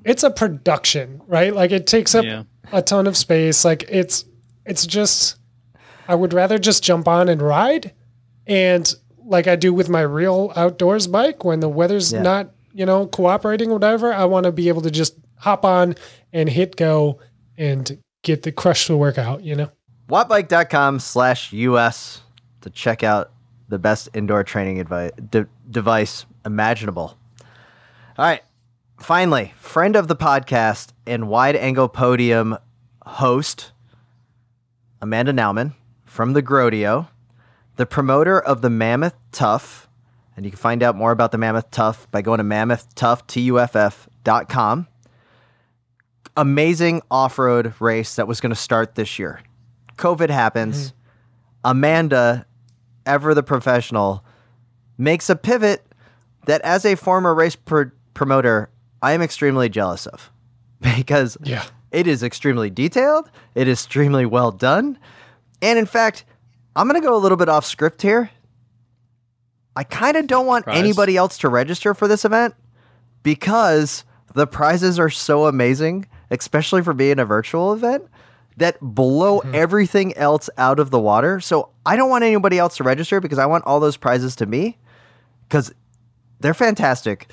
it's a production, right? Like it takes up
Yeah.
a ton of space. Like it's it's just I would rather just jump on and ride and like I do with my real outdoors bike when the weather's
Yeah.
not, you know, cooperating or whatever, I want to be able to just hop on and hit go and get the crush to work out, you know.
wattbike.com slash us to check out the best indoor training advi- de- device imaginable. All right finally friend of the podcast and wide angle podium host amanda nauman from the grodeo the promoter of the mammoth tuff and you can find out more about the mammoth tuff by going to mammothtuff.com amazing off-road race that was going to start this year. COVID happens. Mm-hmm. Amanda, ever the professional, makes a pivot that, as a former race pr- promoter, I am extremely jealous of because
Yeah.
it is extremely detailed, it is extremely well done. And in fact, I'm going to go a little bit off script here. I kind of don't want anybody else to register for this event because the prizes are so amazing, especially for being a virtual event, that blow mm-hmm. everything else out of the water. So I don't want anybody else to register because I want all those prizes to me because they're fantastic.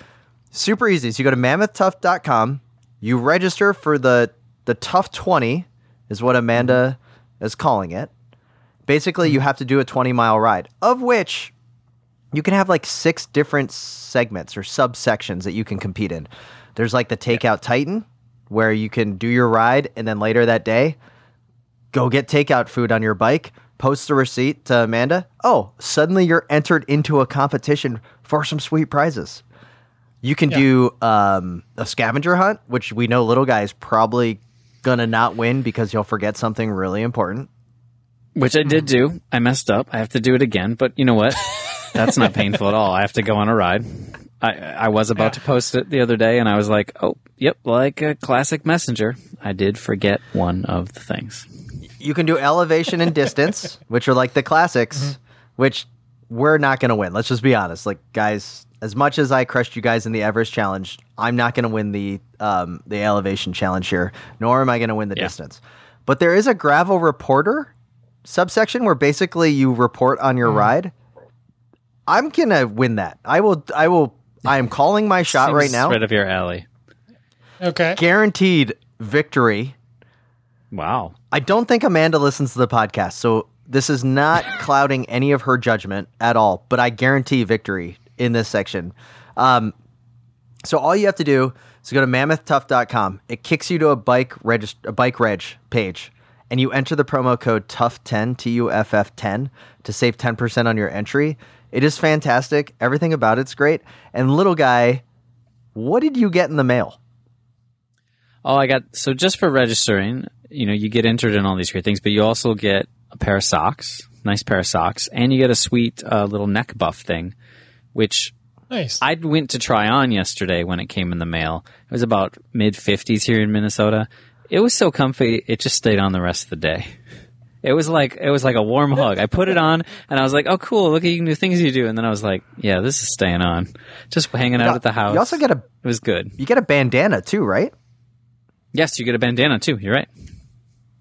Super easy. So you go to mammothtuff.com, you register for the the Tuff 20 is what Amanda mm-hmm. is calling it. Basically, you mm-hmm. have to do a 20 mile ride, of which you can have like six different segments or subsections that you can compete in. There's like the Takeout Titan, where you can do your ride and then later that day, go get takeout food on your bike, post the receipt to Amanda. Oh, suddenly you're entered into a competition for some sweet prizes. You can do um, a scavenger hunt, which we know little guy is probably gonna not win because he'll forget something really important.
which I did do. I messed up. I have to do it again, but you know what? That's not painful at all. I have to go on a ride. I I was about to post it the other day, and I was like, oh, yep, like a classic messenger. I did forget one of the things.
You can do elevation and distance, which are like the classics, which we're not going to win. Let's just be honest. Like, guys, as much as I crushed you guys in the Everest challenge, I'm not going to win the um, the elevation challenge here, nor am I going to win the
Yeah.
distance. But there is a gravel reporter subsection where basically you report on your ride. I'm gonna win that. I will. I will. I am calling my shot
Seems
right now.
Right up your alley.
Okay.
Guaranteed victory.
Wow.
I don't think Amanda listens to the podcast, so this is not clouding any of her judgment at all. But I guarantee victory in this section. Um, so all you have to do is go to mammothtuff.com. It kicks you to a bike regist- a bike reg page, and you enter the promo code Tuff10 T U F F 10 to save 10% on your entry. It is fantastic. Everything about it's great. And little guy, what did you get in the mail?
Oh, I got so just for registering, you know, you get entered in all these great things, but you also get a pair of socks, nice pair of socks, and you get a sweet uh, little neck buff thing, which
Nice.
I went to try on yesterday when it came in the mail. It was about mid 50s here in Minnesota. It was so comfy, it just stayed on the rest of the day. It was like it was like a warm hug. I put it on and I was like, "Oh, cool! Look at you new things you do." And then I was like, "Yeah, this is staying on." Just hanging out at the house.
You also get a
It was good.
you get a bandana too, right?
Yes, you get a bandana too. You're right.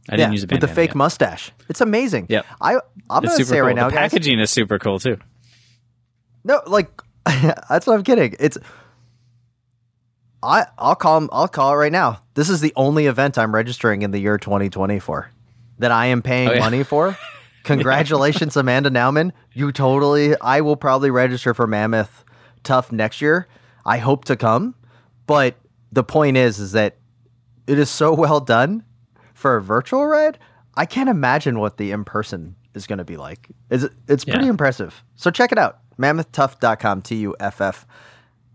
I didn't use a
with the fake
yet.
mustache. It's amazing.
Yeah.
I I'm
It's
gonna say
cool.
right now,
the
guys.
packaging is super cool too.
No, like that's what I'm kidding. It's I I'll call, I'll call it right now. This is the only event I'm registering in the year 2020 for that I am paying
Oh, yeah.
money for. Congratulations, Amanda Nauman. You totally. I will probably register for Mammoth Tuff next year. I hope to come, but the point is, is that it is so well done for a virtual ride. I can't imagine what the in person is going to be like. It's, it's pretty
Yeah.
impressive. So check it out. Mammothtuff.com, T U F F.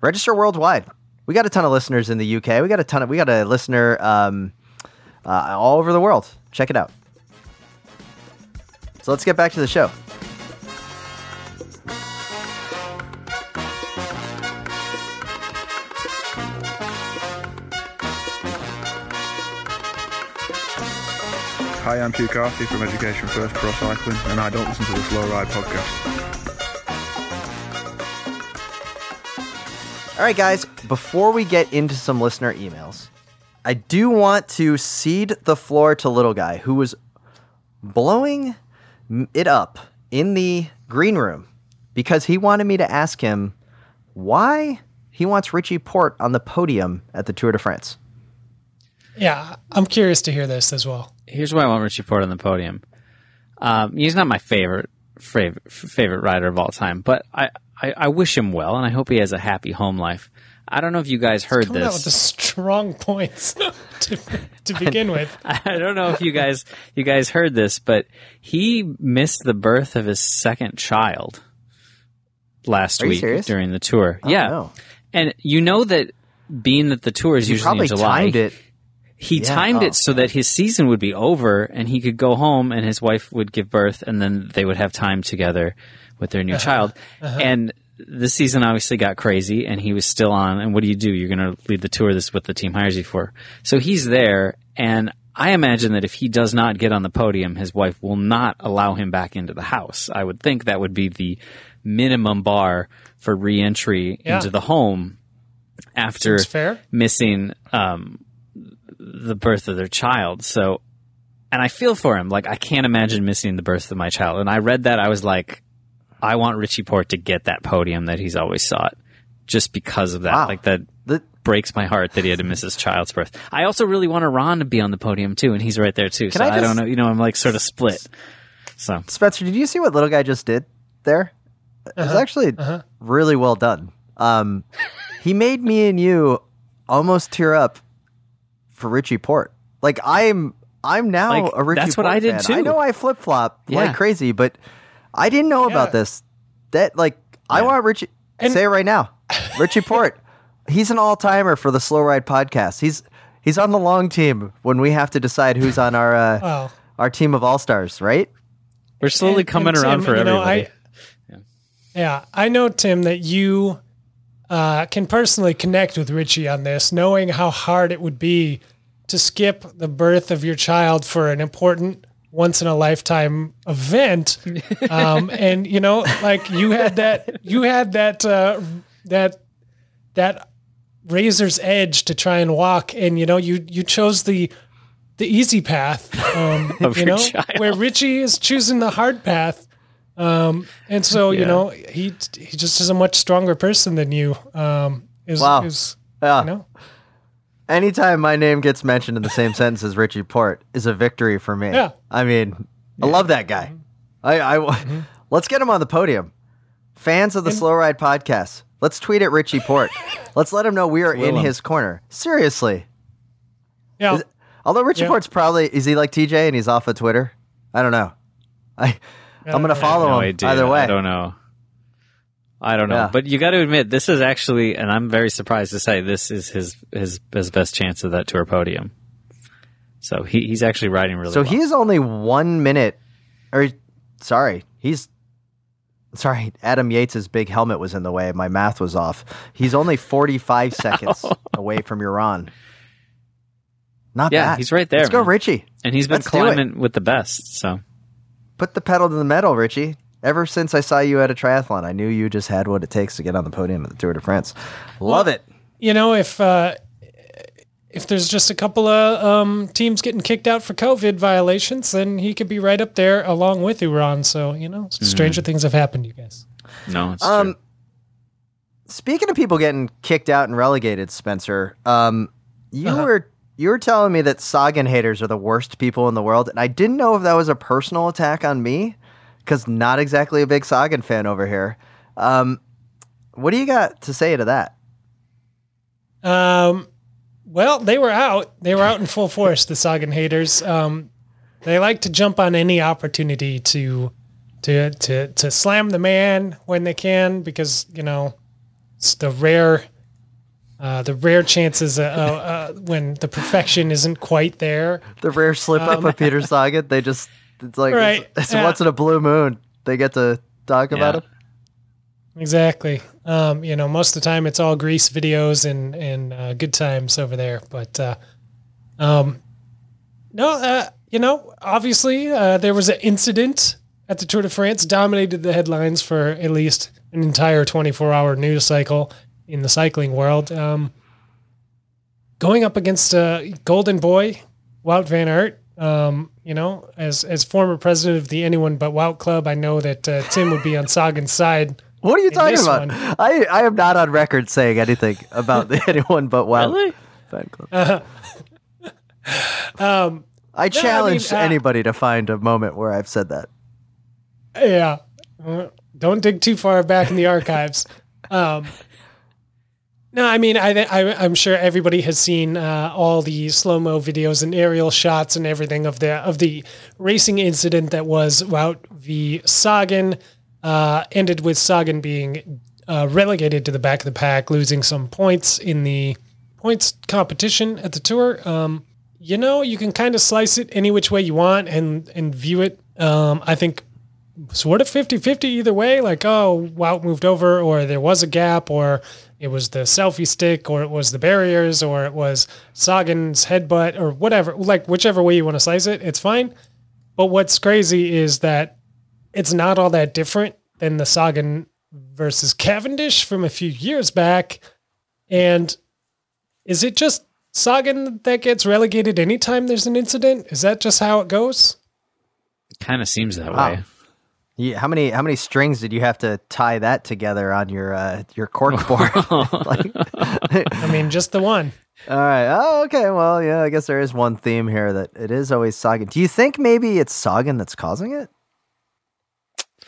Register worldwide. We got a ton of listeners in the UK. We got a ton of, we got a listener um, uh, all over the world. Check it out. So let's get back to the show.
Hi, I'm Hugh Carthy from Education First Pro Cycling, and I don't listen to the Slow Ride podcast.
All right, guys, before we get into some listener emails, I do want to cede the floor to Little Guy, who was blowing it up in the green room because he wanted me to ask him why he wants Richie Porte on the podium at the Tour de France.
yeah, I'm curious to hear this as well.
Here's why I want Richie Porte on the podium. Um, he's not my favorite favorite favorite rider of all time, but I, I, I wish him well, and I hope he has a happy home life. I don't know if you guys heard
Coming out with the
this.
strong points to, to begin with.
I don't know if you guys you guys heard this, but he missed the birth of his second child last
Are
week during the tour.
Oh,
yeah,
no.
and you know that being that the tour is
He
usually
probably
in July,
timed it.
He
Yeah,
timed
oh,
it so that his season would be over and he could go home and his wife would give birth and then they would have time together with their new
Uh-huh.
child. And this season obviously got crazy and he was still on. And what do you do? You're going to lead the tour. This is what the team hires you for. So he's there. And I imagine that if he does not get on the podium, his wife will not allow him back into the house. I would think that would be the minimum bar for reentry
Yeah.
into the home after missing um, the birth of their child. So, and I feel for him. Like I can't imagine missing the birth of my child. And I read that I was like, I want Richie Porte to get that podium that he's always sought, just because of that.
Wow.
Like that
The,
breaks my heart that he had to miss his child's birth. I also really want Ron to be on the podium too, and he's right there too. so
I
I, don't know. You know, I'm like sort of split. So
Spencer, did you see what Little Guy just did there? It was actually really well done. Um, he made me and you almost tear up for Richie Porte. Like I'm, I'm now
Like,
a Richie.
that's what
Porte
I did
fan.
too.
I know I flip flop
Yeah.
like crazy, but I didn't know about this. That like I want Richie.
And-
say it right now, Richie Porte. He's an all timer for the Slow Ride podcast. He's he's on the long team when we have to decide who's on our uh,
Wow.
our team of all stars, right?
We're slowly
And-
coming
and
around
Tim,
for
you know,
everybody.
I, yeah. I know Tim that you uh, can personally connect with Richie on this, knowing how hard it would be to skip the birth of your child for an important once in a lifetime event. Um, and you know, like you had that, you had that, uh, that, that razor's edge to try and walk, and you know, you you chose the the easy path, um,
Of
you
your
know,
child.
where Richie is choosing the hard path. Um, and so you know, he he just is a much stronger person than you. Um, is,
Wow.
is
Yeah.
you know,
Anytime my name gets mentioned in the same sentence as Richie Porte is a victory for me.
Yeah.
I mean, I love that guy. I, I
Mm-hmm.
let's get him on the podium. Fans of the Slow Ride podcast, let's tweet at Richie Porte. let's let him know we are in
him.
his corner. Seriously.
yeah.
Is- Although Richie
Yeah.
Porte's probably is he like TJ and he's off of Twitter? I don't know. I I'm gonna follow
no
him
idea.
either way.
I don't know. I don't know,
Yeah.
but you got to admit this is actually, and I'm very surprised to say this is his his his best chance of that tour podium. So he, he's actually riding really
So
well.
he is only one minute, or sorry, he's sorry. Adam Yates's big helmet was in the way. My math was off. He's only 45 seconds oh. away from Uran. Not
Yeah,
bad.
he's right there,
Let's go. Richie.
and he's been
Let's
climbing with the best. So
Put the pedal to the metal, Richie. Ever since I saw you at a triathlon, I knew you just had what it takes to get on the podium at the Tour de France. Love it.
you know, if uh, if there's just a couple of um, teams getting kicked out for COVID violations, then he could be right up there along with Uran. So you know, stranger things have happened, you guys.
no, it's
Um,
true.
Speaking of people getting kicked out and relegated, Spencer, um, you
Uh-huh.
were you were telling me that Sagan haters are the worst people in the world, and I didn't know if that was a personal attack on me, because not exactly a big Sagan fan over here. Um, what do you got to say to that?
Um, well, they were out. They were out in full force. The Sagan haters. Um, they like to jump on any opportunity to to to to slam the man when they can because you know it's the rare uh, the rare chances uh, uh, uh, when the perfection isn't quite there.
The rare slip up of Peter Sagan. They just it's like
Um, Right,
it's, it's
yeah.
once in a blue moon. They get to talk about it.
Exactly. Um, you know, most of the time it's all grease videos and and uh, good times over there. But uh, um, no, uh, you know, obviously uh, there was an incident at the Tour de France dominated the headlines for at least an entire 24 hour news cycle in the cycling world. Um, going up against uh, Golden Boy, Wout Van Aert. Um, you know, as as former president of the Anyone But Wout Club, I know that uh, Tim would be on Sagan's side.
What are you talking about?
one-
I I am not on record saying anything about the anyone but Wout
Really?
fan club.
Um,
I challenge
uh,
anybody to find a moment where I've said that.
Yeah. Uh, Don't dig too far back in the archives. Um, no, I mean, I, I, I'm sure everybody has seen uh, all the slow mo videos and aerial shots and everything of the of the racing incident that was Wout v Sagan. Uh, ended with Sagan being uh, relegated to the back of the pack, losing some points in the points competition at the tour. Um, you know, you can kind of slice it any which way you want and and view it. Um, I think sort of 50-50 either way? Like oh Wout moved over or there was a gap or it was the selfie stick or it was the barriers or it was Sagan's headbutt or whatever like whichever way you want to slice it it's fine. But what's crazy is that it's not all that different than the Sagan versus Cavendish from a few years back. And is it just Sagan that gets relegated anytime there's an incident? Is that just how it goes?
It Kind of seems that
Wow.
way.
Yeah, how many how many strings did you have to tie that together on your uh, your cork board? like,
I mean just the one
all right. Oh, okay. Well, yeah. I guess there is one theme here that it is always Sagan. Do you think maybe it's Sagan that's causing it?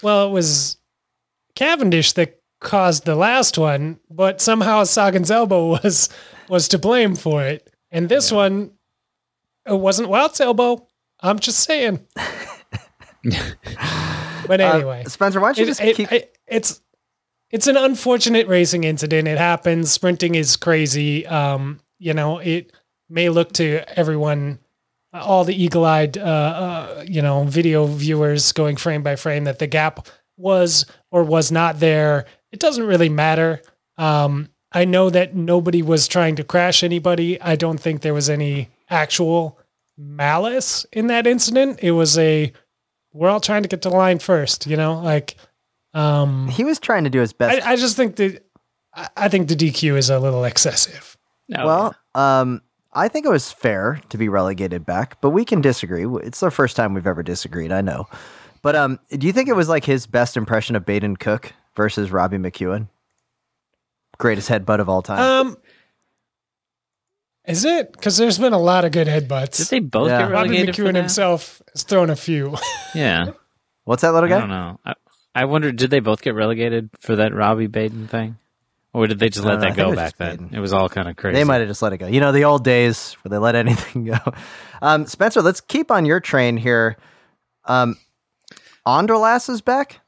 Well, it was Cavendish that caused the last one, but somehow Sagan's elbow was was to blame for it. And this one, it wasn't Wout's elbow. I'm just saying. But anyway,
Uh, Spencer, why don't you
it-
just
it-
keep?
it- it's it's an unfortunate racing incident. It happens. Sprinting is crazy. Um, you know, it may look to everyone all the eagle-eyed, uh, uh, you know, video viewers going frame by frame that the gap was or was not there. It doesn't really matter. Um, I know that nobody was trying to crash anybody. I don't think there was any actual malice in that incident. It was a we're all trying to get to the line first, you know, like um
He was trying to do his best.
I, I just think the I- I think the DQ is a little excessive.
No,
well, um, I think it was fair to be relegated back, but we can disagree. It's the first time we've ever disagreed. I know, but um, do you think it was like his best impression of Baden Cook versus Robbie McEwen? Greatest headbutt of all time.
Um is it? Because there's been a lot of good headbutts.
did they both
Yeah.
get
Robbie
relegated for
McEwen
that?
himself has thrown a few.
Yeah,
What's that little guy?
I don't know. I, I wonder, did they both get relegated for that Robbie Baden thing, or did they just let
don't know.
That go back then?
Baden.
It was all kind of crazy.
They might have just let it go. You know, the old days where they let anything go. Um, Spencer, let's keep on your train here. Um, Aderlass is back.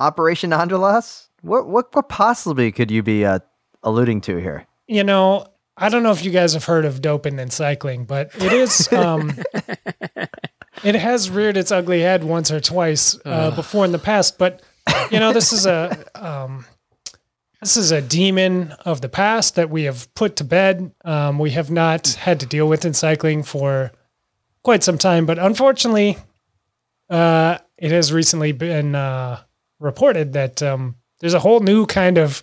Operation Aderlass. What what what possibly could you be uh, alluding to here?
you know, I don't know if you guys have heard of doping and cycling, but it is um it has reared its ugly head once or twice uh, before in the past, but you know, this is a um this is a demon of the past that we have put to bed. Um, we have not had to deal with in cycling for quite some time, but unfortunately, uh, it has recently been uh, reported that um, there's a whole new kind of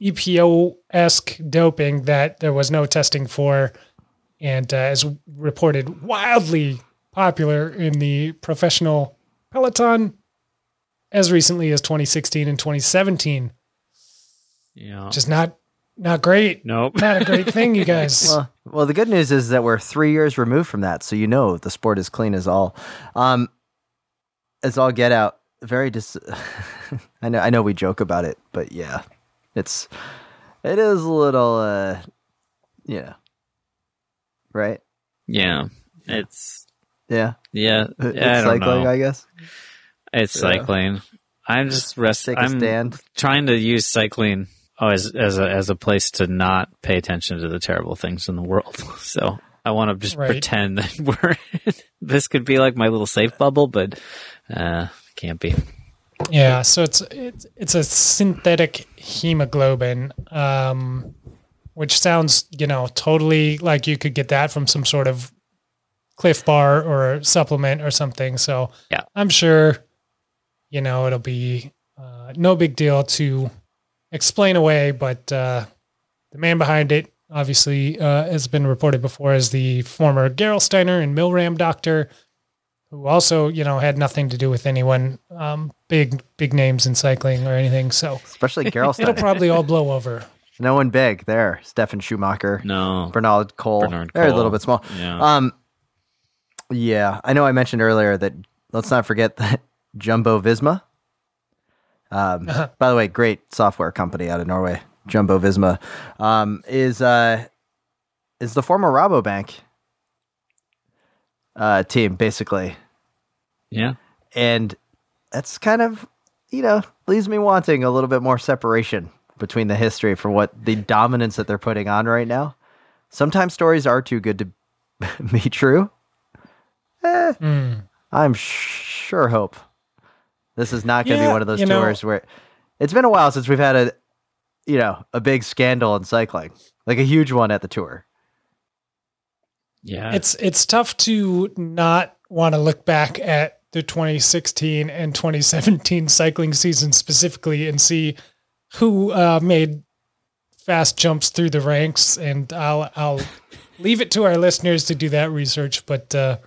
EPO esque doping that there was no testing for, and uh, is reported wildly popular in the professional peloton as recently as 2016 and 2017.
Yeah.
Just not not great.
nope.
Not a great thing, you guys.
Well, well, the good news is that we're three years removed from that, so you know the sport is clean as all. Um, it's all get out. Very dis. I know. I know we joke about it, but yeah, it's it is a little. uh Yeah. Right.
yeah. It's
Yeah.
yeah.
It's
yeah I don't
cycling,
know.
I guess.
It's
Yeah.
cycling. I'm just rest.
Take a
I'm
stand.
trying to use cycling oh, as as a as a place to not pay attention to the terrible things in the world. So I want to just
Right.
pretend that we're this could be like my little safe bubble, but uh, can't be.
Yeah, so it's it's it's a synthetic hemoglobin, um, which sounds you know totally like you could get that from some sort of Clif Bar or supplement or something. So
Yeah.
I'm sure you know it'll be uh, no big deal to explain away, but uh, the man behind it obviously uh, has been reported before as the former Gerolsteiner and Milram doctor who also, you know, had nothing to do with anyone um, big, big names in cycling or anything. So
Especially
it'll probably all blow over.
no one big there. Stefan Schumacher.
No.
Bernhard Kohl.
Bernhard
They're a little bit small.
Yeah.
Um, yeah, I know. I mentioned earlier that let's not forget that Jumbo Visma. Um, by the way, great software company out of Norway, Jumbo Visma, um, is uh, is the former Rabobank uh, team basically,
yeah.
and that's kind of you know leaves me wanting a little bit more separation between the history for what the dominance that they're putting on right now. Sometimes stories are too good to be true. Eh,
Mm.
I'm sure hope this is not going to
Yeah,
be one of those
you know-
tours where it's been a while since we've had a you know a big scandal in cycling, like a huge one at the tour.
Yeah.
It's it's tough to not want to look back at the 2016 and 2017 cycling season specifically and see who uh, made fast jumps through the ranks. And I'll I'll leave it to our listeners to do that research. But uh,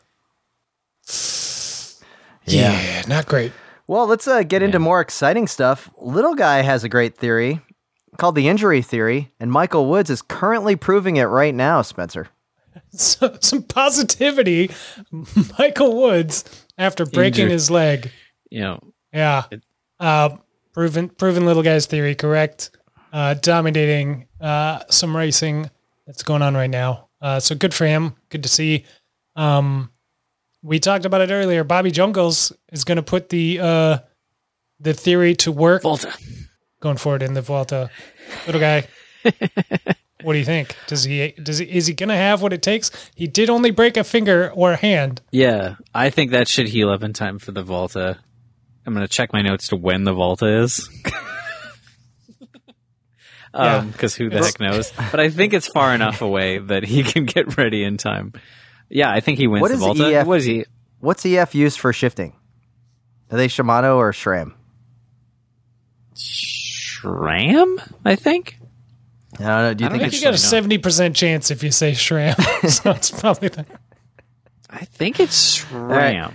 yeah, not great.
Well, let's uh, get into more exciting stuff. Little guy has a great theory called the injury theory, and Michael Woods is currently proving it right now. Spencer.
So, some positivity. Michael Woods after breaking
Injured.
his leg.
you know,
Yeah. Uh, proven proven little guy's theory correct. Uh, dominating uh, some racing that's going on right now. Uh, so good for him. Good to see. Um, we talked about it earlier. Bobby Jungels is going to put the uh, the theory to work
Volta.
going forward in the Volta. Little guy. What do you think? Does he does he is he gonna have what it takes? He did only break a finger or a hand.
Yeah, I think that should heal up in time for the Volta. I'm gonna check my notes to when the Volta is.
Yeah.
Um, because who the heck knows? But I think it's far enough away that he can get ready in time. Yeah, I think he wins
What
the Volta.
EF?
What is he?
What's EF used for shifting? Are they Shimano or SRAM?
Shram? I think.
I don't know. Do you
I don't
think it's
think you got a seventy percent chance if you say Shram. so it's probably the
I think it's Shram.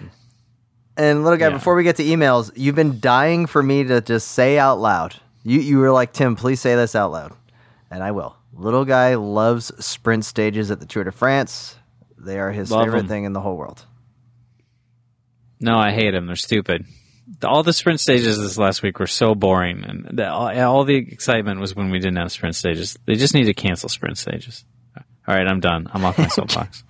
And little guy,
Yeah.
before we get to emails, you've been dying for me to just say out loud. You you were like, Tim, please say this out loud, and I will. Little guy loves sprint stages at the Tour de France. They are his
Love
favorite
'em.
thing in the whole world.
No, I hate them. They're stupid. The- All the sprint stages this last week were so boring, and the, all, all the excitement was when we didn't have sprint stages. They just need to cancel sprint stages. All right, I'm done. I'm off my soapbox.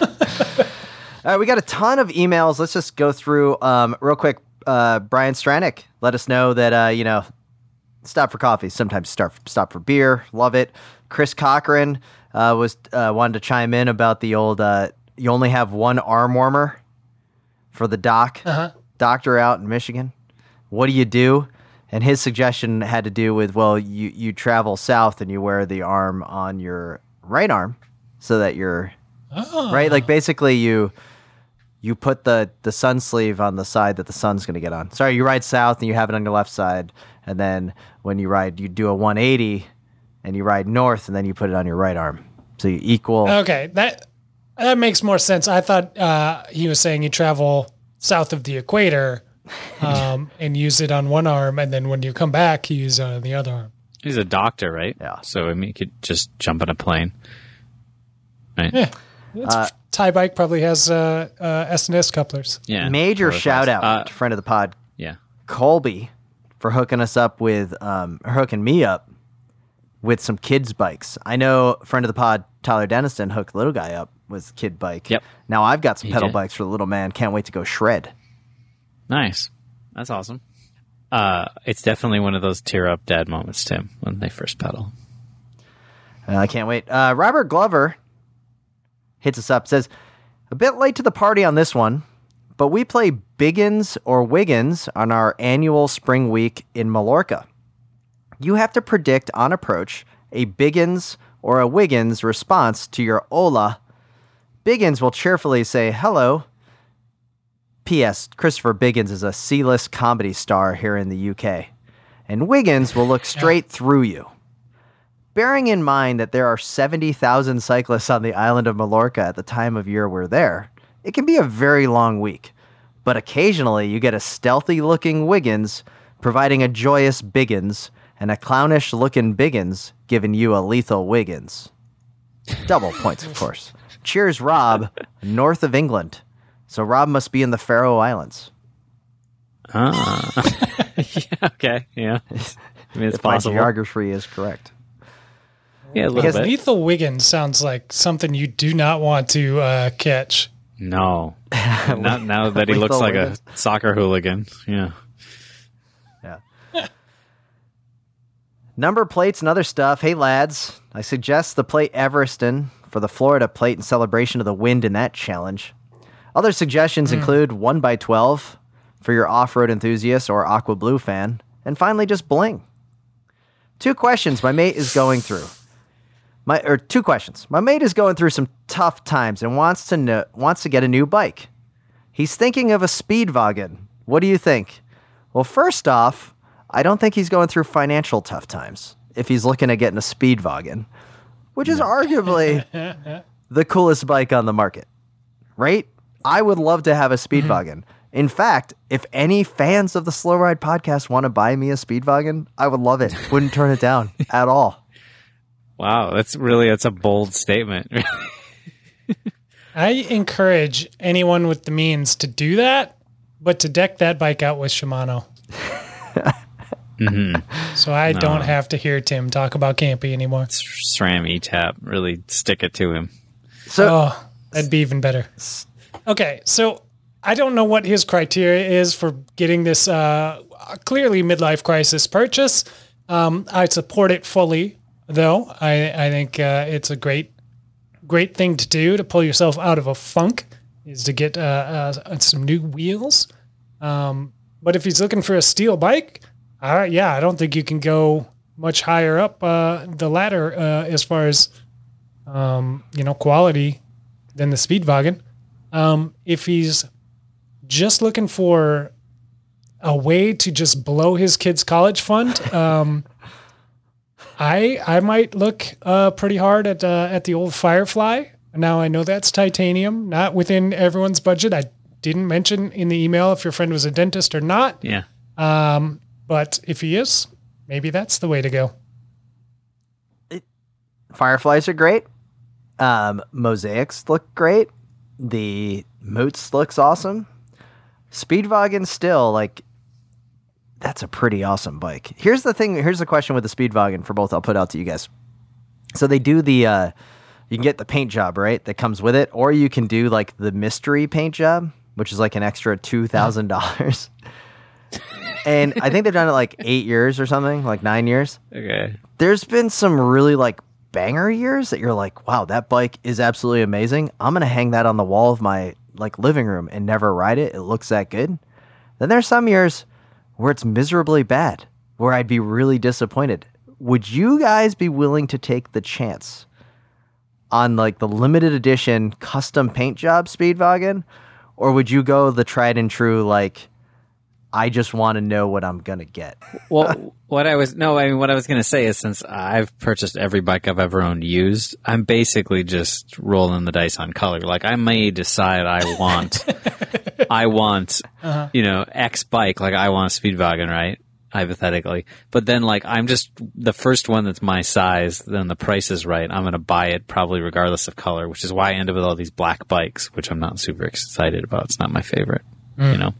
All right, we got a ton of emails. Let's just go through um, real quick. Uh, Brian Stranick let us know that uh, you know stop for coffee. Sometimes start stop for beer. Love it. Chris Cochran uh, was uh, wanted to chime in about the old. Uh, you only have one arm warmer for the doc doctor out in Michigan. What do you do? And his suggestion had to do with well, you you travel south and you wear the arm on your right arm so that you're right. Like basically you you put the the sun sleeve on the side that the sun's going to get on. Sorry, you ride south and you have it on your left side, and then when you ride, you do a 180 and you ride north, and then you put it on your right arm. So you equal.
Okay, that that makes more sense. I thought uh, he was saying you travel south of the equator um, and use it on one arm, and then when you come back, you use it on the other arm.
He's a doctor, right?
Yeah.
So I mean, he could just jump on a plane. Right.
Yeah, It's- Thai bike probably has uh, uh, S&S couplers.
Yeah.
Major shout out
Uh,
to friend of the pod,
yeah.
Colby, for hooking us up with um, hooking me up with some kids bikes. I know friend of the pod Tyler Denniston hooked little guy up with kid bike.
Yep.
Now I've got some
He
pedal
did.
bikes for the little man. Can't wait to go shred.
Nice. That's awesome. Uh, it's definitely one of those tear up dad moments, Tim, when they first pedal.
Uh, I can't wait. Uh, Robert Glover hits us up, says, a bit late to the party on this one, but we play Biggins or Wiggins on our annual spring week in Mallorca. You have to predict on approach a Biggins or a Wiggins response to your hola. Biggins will cheerfully say hello. P.S. Christopher Biggins is a C-list comedy star here in the UK. And Wiggins will look straight through you. Bearing in mind that there are 70,000 cyclists on the island of Mallorca at the time of year we're there, it can be a very long week. But occasionally you get a stealthy looking Wiggins providing a joyous Biggins and a clownish looking Biggins giving you a lethal Wiggins. Double points, of course. Cheers, Rob, north of England. So Rob must be in the Faroe Islands.
Ah. yeah, okay. Yeah. I mean, it's
if my
possible.
geography is correct.
yeah, a little
guess
bit.
Lethal Wiggins sounds like something you do not want to uh, catch.
No. Not now that he looks like
Wiggins.
a soccer hooligan. Yeah.
Yeah. Number plates and other stuff. Hey, lads, I suggest the plate Evereston for the Florida plate in celebration of the wind in that challenge. Other suggestions hmm. include 1 by 12 for your off road enthusiast or Aqua Blue fan. And finally, just bling. Two questions my mate is going through. My or two questions. My mate is going through some tough times and wants to know, wants to get a new bike. He's thinking of a Speedvagen. What do you think? Well, first off, I don't think he's going through financial tough times if he's looking at getting a Speedvagen, which is arguably the coolest bike on the market. Right? I would love to have a Speedvagen. Mm-hmm. In fact, if any fans of the Slow Ride podcast want to buy me a Speedvagen, I would love it. Wouldn't turn it down at all.
Wow. That's really, that's a bold statement.
I encourage anyone with the means to do that, but to deck that bike out with Shimano. So I don't have to hear Tim talk about Campy anymore.
SRAM E-Tap. Really stick it to him.
So
Oh, that'd be even better. Okay, so I don't know what his criteria is for getting this uh, clearly midlife crisis purchase. Um, I support it fully. though. I I think uh, it's a great great thing to do to pull yourself out of a funk is to get uh, uh, some new wheels. Um, but if he's looking for a steel bike, uh, yeah, I don't think you can go much higher up uh, the ladder uh, as far as um, you know quality than the Speedvagen. Um, if he's just looking for a way to just blow his kid's college fund, um, I I might look uh, pretty hard at uh, at the old Firefly. Now I know that's titanium, not within everyone's budget. I didn't mention in the email if your friend was a dentist or not.
Yeah.
Um, but if he is, maybe that's the way to go.
Fireflies are great. Um, mosaics look great. The moots looks awesome. Speedvagen still like that's a pretty awesome bike. Here's the thing. Here's the question with the Speedvagen for both. I'll put out to you guys. So they do the uh, you can get the paint job right that comes with it, or you can do like the mystery paint job, which is like an extra two thousand dollars. and I think they've done it like eight years or something, like nine years
Okay.
there's been some really like banger years that you're like, wow, that bike is absolutely amazing. I'm gonna hang that on the wall of my like living room and never ride it. It looks that good. Then there's some years where it's miserably bad, where I'd be really disappointed. Would you guys be willing to take the chance on like the limited edition custom paint job Speedvagen? Or would you go the tried and true like I just want to know what I'm gonna get?
Well, what I was no, I mean, what I was going to say is since I've purchased every bike I've ever owned used, I'm basically just rolling the dice on color. Like I may decide I want, I want, uh-huh. you know, X bike. Like I want a Speedvagen, right? Hypothetically, but then like I'm just the first one that's my size. Then the price is right. I'm going to buy it probably regardless of color, which is why I end up with all these black bikes, which I'm not super excited about. It's not my favorite, you mm. know.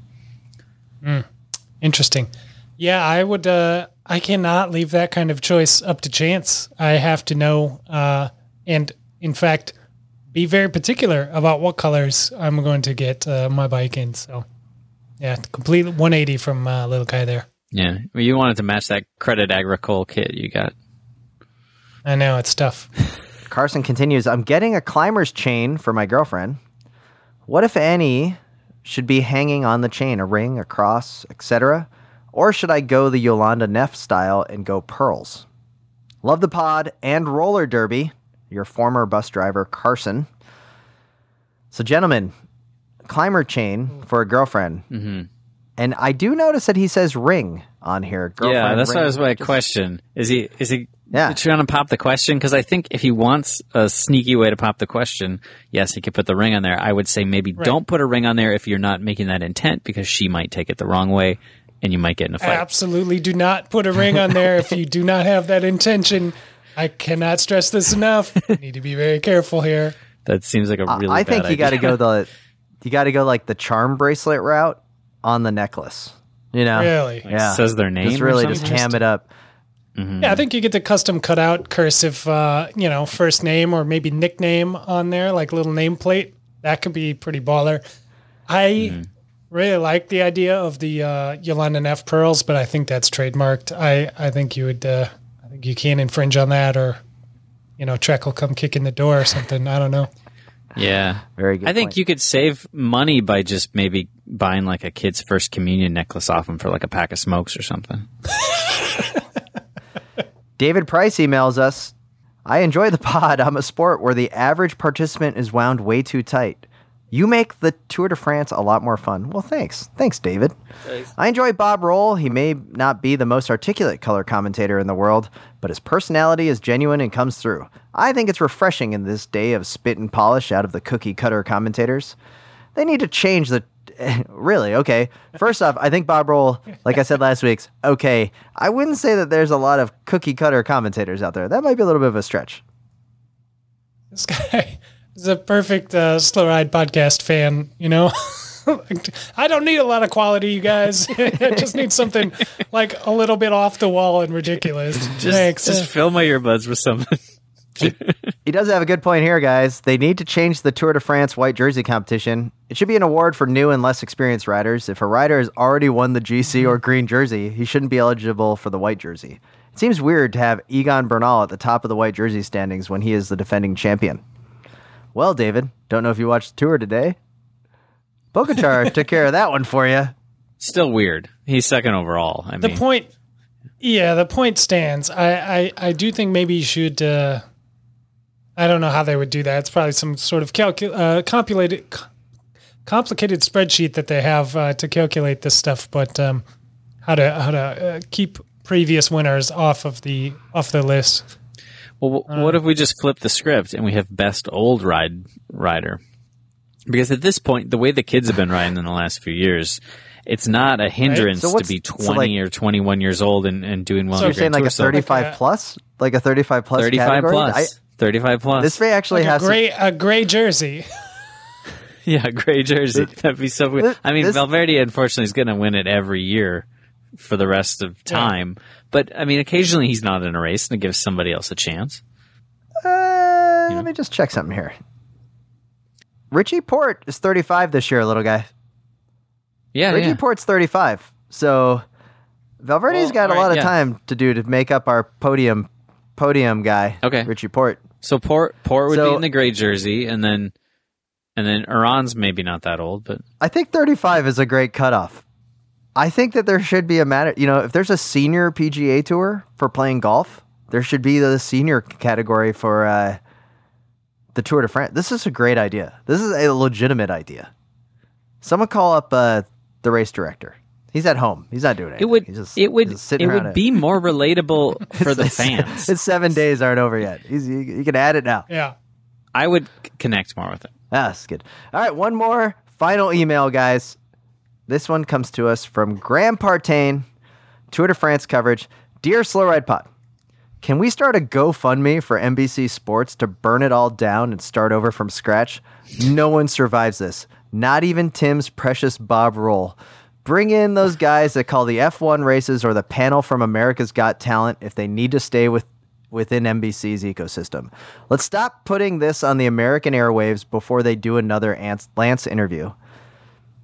Interesting. Yeah, I would. Uh, I cannot leave that kind of choice up to chance. I have to know, uh, and in fact, be very particular about what colors I'm going to get uh, my bike in. So, yeah, complete 180 from uh, little guy there.
Yeah, well, you wanted to match that credit agricole kit you got.
I know it's tough.
Carson continues, I'm getting a climber's chain for my girlfriend. What, if any, should be hanging on the chain? A ring, a cross, etc.? Or should I go the Jolanda Neff style and go pearls? Love the pod and roller derby. Your former bus driver, Carson. So, gentlemen, climber chain for a girlfriend. Mm-hmm. And I do notice that he says ring on here.
yeah, that's
ring.
what was my
Just-
question. Is he is he
Yeah.
trying to pop the question? Because I think if he wants a sneaky way to pop the question, yes, he could put the ring on there. I would say maybe don't put a ring on there if you're not making that intent because she might take it the wrong way and you might get in a fight.
Absolutely do not put a ring on there if you do not have that intention. I cannot stress this enough. You need to be very careful here.
That seems like a uh, really.
I think you got to go the you got to go like the charm bracelet route on the necklace. You know,
Really?
Like,
yeah,
says their name.
Just really just ham it up.
Yeah, I think you get the custom cutout cursive, uh, you know, first name or maybe nickname on there, like little nameplate. That could be pretty baller. I really like the idea of the uh, Jolanda Neff pearls, but I think that's trademarked. I, I think you would, uh, I think you can't infringe on that, or you know, Trek will come kick in the door or something. I don't know.
Yeah,
Very good
I think
point.
you could save money by just maybe buying like a kid's first communion necklace off him for like a pack of smokes or something.
David Price emails us. I enjoy the pod. I'm a sport where the average participant is wound way too tight. You make the Tour de France a lot more fun. Well, thanks. Thanks, David. I enjoy Bob Roll. He may not be the most articulate color commentator in the world, but his personality is genuine and comes through. I think it's refreshing in this day of spit and polish out of the cookie cutter commentators. They need to change the. really? Okay. First off, I think Bob Roll, like I said last week's, okay. I wouldn't say that there's a lot of cookie cutter commentators out there. That might be a little bit of a stretch.
This guy is a perfect uh, slow ride podcast fan. You know, I don't need a lot of quality, you guys. I just need something like a little bit off the wall and ridiculous.
Just,
Thanks.
just fill my earbuds with something.
He does have a good point here, guys. They need to change the Tour de France white jersey competition. It should be an award for new and less experienced riders. If a rider has already won the GC or green jersey, he shouldn't be eligible for the white jersey. It seems weird to have Egan Bernal at the top of the white jersey standings when he is the defending champion. Well, David, don't know if you watched the tour today. Pogacar took care of that one for you.
Still weird. He's second overall. I
The
mean,
point, yeah, the point stands. I, I, I do think maybe you should. Uh, I don't know how they would do that. It's probably some sort of calcu- uh, complicated, complicated spreadsheet that they have uh, to calculate this stuff. But um, how to how to uh, keep previous winners off of the off the list?
Well, wh- what if we just flip the script and we have best old ride rider? Because at this point, the way the kids have been riding in the last few years, it's not a hindrance
So
to
what's-
be
so,
20
like-
or 21 years old and, and doing well
So
You're saying like a 35
like uh,
plus, like a 35 plus
35
category?
plus.
I,
35 plus.
this may actually
Like a
have some-
gray a gray jersey.
yeah, gray jersey. That'd be so weird. I mean,
this-
Valverde, unfortunately, is going to win it every year for the rest of time. But, I mean, occasionally he's not in a race and it gives somebody else a chance.
Uh, Let me just check something here. Richie Porte is 35 this year, little guy.
Yeah,
Richie
yeah.
Porte's 35. So Valverde's
Well,
got a
all right,
lot of
yeah.
time to do to make up our podium podium guy.
Okay.
Richie Porte.
So Porte Porte would
So-
be in the gray jersey, and then and then Uran's maybe not that old, but
I think 35 is a great cutoff. I think that there should be a matter, you know, if there's a senior PGA tour for playing golf, there should be the senior category for uh, the Tour de France. This is a great idea. This is a legitimate idea. Someone call up uh, the race director. He's at home. He's not doing anything.
it would
He's just-
it would
he's just
it would be more relatable for the fans.
It's seven days aren't over yet. He's, you, you can add it now.
Yeah.
I would connect more with it.
Ah, That's good. All right, one more final email, guys. This one comes to us from Graham Partain, Tour de France coverage. Dear Slow Ride Pod, can we start a GoFundMe for NBC Sports to burn it all down and start over from scratch? No one survives this. Not even Tim's precious Bob Roll. Bring in those guys that call the F1 races or the panel from America's Got Talent if they need to stay with within NBC's ecosystem. Let's stop putting this on the American airwaves before they do another Lance interview.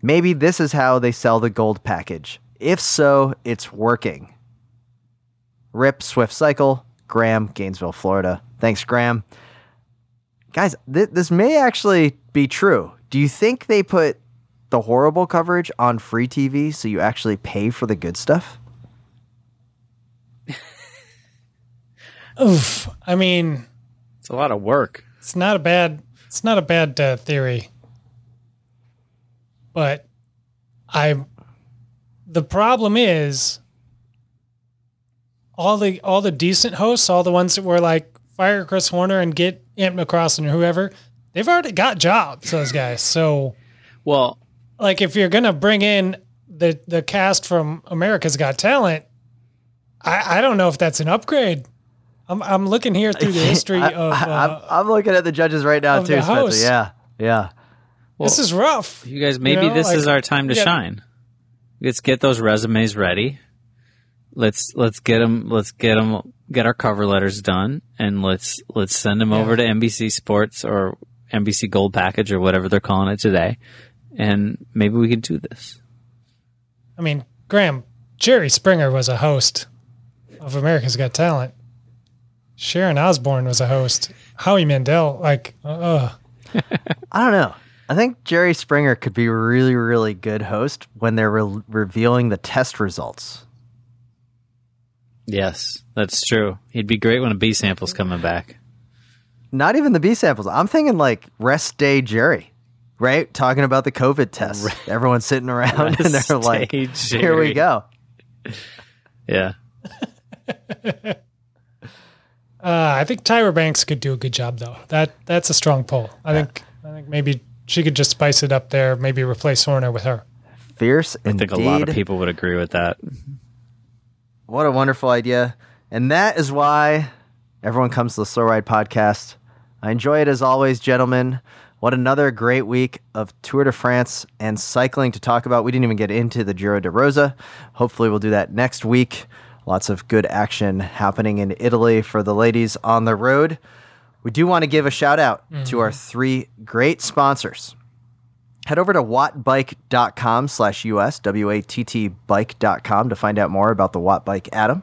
Maybe this is how they sell the gold package. If so, it's working. Rip Swift Cycle, Graham, Gainesville, Florida. Thanks, Graham. Guys, th- this may actually be true. Do you think they put the horrible coverage on free TV so you actually pay for the good stuff?
Oof. I mean,
It's a lot of work.
it's not a bad it's not a bad uh, theory but i the problem is all the all the decent hosts all the ones that were like fire chris horner and get ant mccrossan or whoever they've already got jobs those guys so
Well,
like if you're gonna bring in the the cast from america's got talent i i don't know if that's an upgrade i'm, I'm looking here through the history
I,
of
I,
uh,
I'm, I'm looking at the judges right now too, Spencer.
host.
Yeah, yeah.
this is rough
you guys, maybe
know,
this
like,
is our time to
we got-
shine. Let's get those resumes ready. Let's let's get them. Let's get them. Get our cover letters done, and let's let's send them over to NBC Sports or NBC Gold Package or whatever they're calling it today, and maybe we can do this.
I mean, Graham, Jerry Springer was a host of America's Got Talent. Sharon Osbourne was a host. Howie Mandel, like, uh,
I don't know. I think Jerry Springer could be a really, really good host when they're re- revealing the test results.
Yes, that's true. He'd be great when a B sample's coming back.
Not even the B samples. I'm thinking like rest day Jerry, right? Talking about the COVID tests. Everyone's sitting around and they're like,
day
"Here we go."
Yeah.
uh, I think Tyra Banks could do a good job, though. That that's a strong pull. I think I think maybe she could just spice it up there. Maybe replace Horner with her.
Fierce
I
indeed.
think a lot of people would agree with that. Mm-hmm.
What a wonderful idea. And that is why everyone comes to the Slow Ride podcast. I enjoy it as always, gentlemen. What another great week of Tour de France and cycling to talk about. We didn't even get into the Giro de Rosa. Hopefully, we'll do that next week. Lots of good action happening in Italy for the ladies on the road. We do want to give a shout out to our mm-hmm. three great sponsors head over to wattbike.com slash us w-a-t-t bike.com to find out more about the Wattbike atom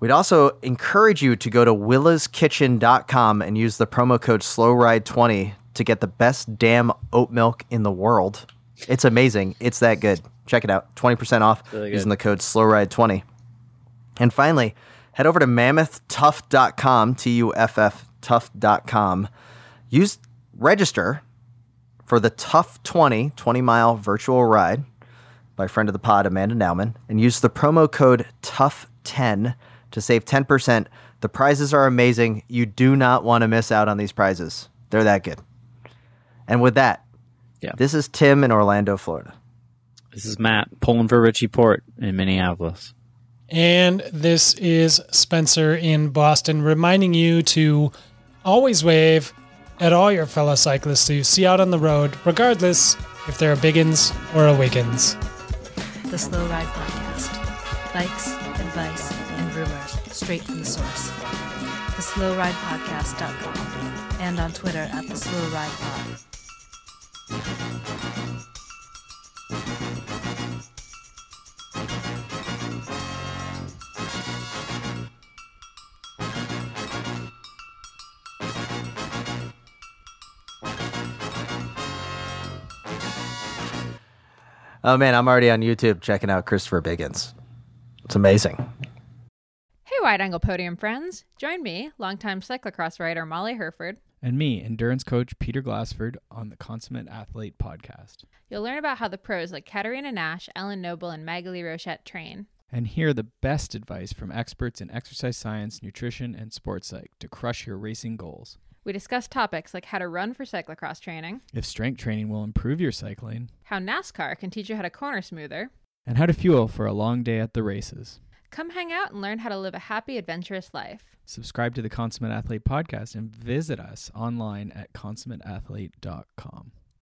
We'd also encourage you to go to willaskitchen.com and use the promo code SlowRide20 to get the best damn oat milk in the world. It's amazing. It's that good. Check it out. 20% off
Really
using the code SlowRide20. And finally, head over to mammothtuff.com, T U F F tuff.com. Use register for the Tuff 20 20 mile virtual ride by friend of the pod Amanda Nauman and use the promo code Tuff10 to save 10%. The prizes are amazing. You do not want to miss out on these prizes. They're that good. And with that,
Yeah.
this is Tim in Orlando, Florida.
This is Matt pulling for Richie Porte in Minneapolis.
And this is Spencer in Boston, reminding you to always wave at all your fellow cyclists you see out on the road, regardless if they're a Biggins or a Wiggins.
The Slow Ride Podcast. Bikes, advice, and rumors straight from the source. The Slow Ride Podcast.com and on Twitter at The Slow Ride Pod.
Oh man, I'm already on YouTube checking out Christopher Biggins. It's amazing.
Hey, Wide Angle Podium friends. Join me, longtime cyclocross rider Molly Hurford.
and me, endurance coach Peter Glassford, on the Consummate Athlete podcast.
You'll learn about how the pros like Katerina Nash, Ellen Noble, and Maghalie Rochette train.
And hear the best advice from experts in exercise science, nutrition, and sports psych to crush your racing goals.
We discuss topics like how to run for cyclocross training,
If strength training will improve your cycling,
how NASCAR can teach you how to corner smoother.
and how to fuel for a long day at the races.
Come hang out and learn how to live a happy, adventurous life.
Subscribe to the Consummate Athlete podcast and visit us online at consummateathlete.com.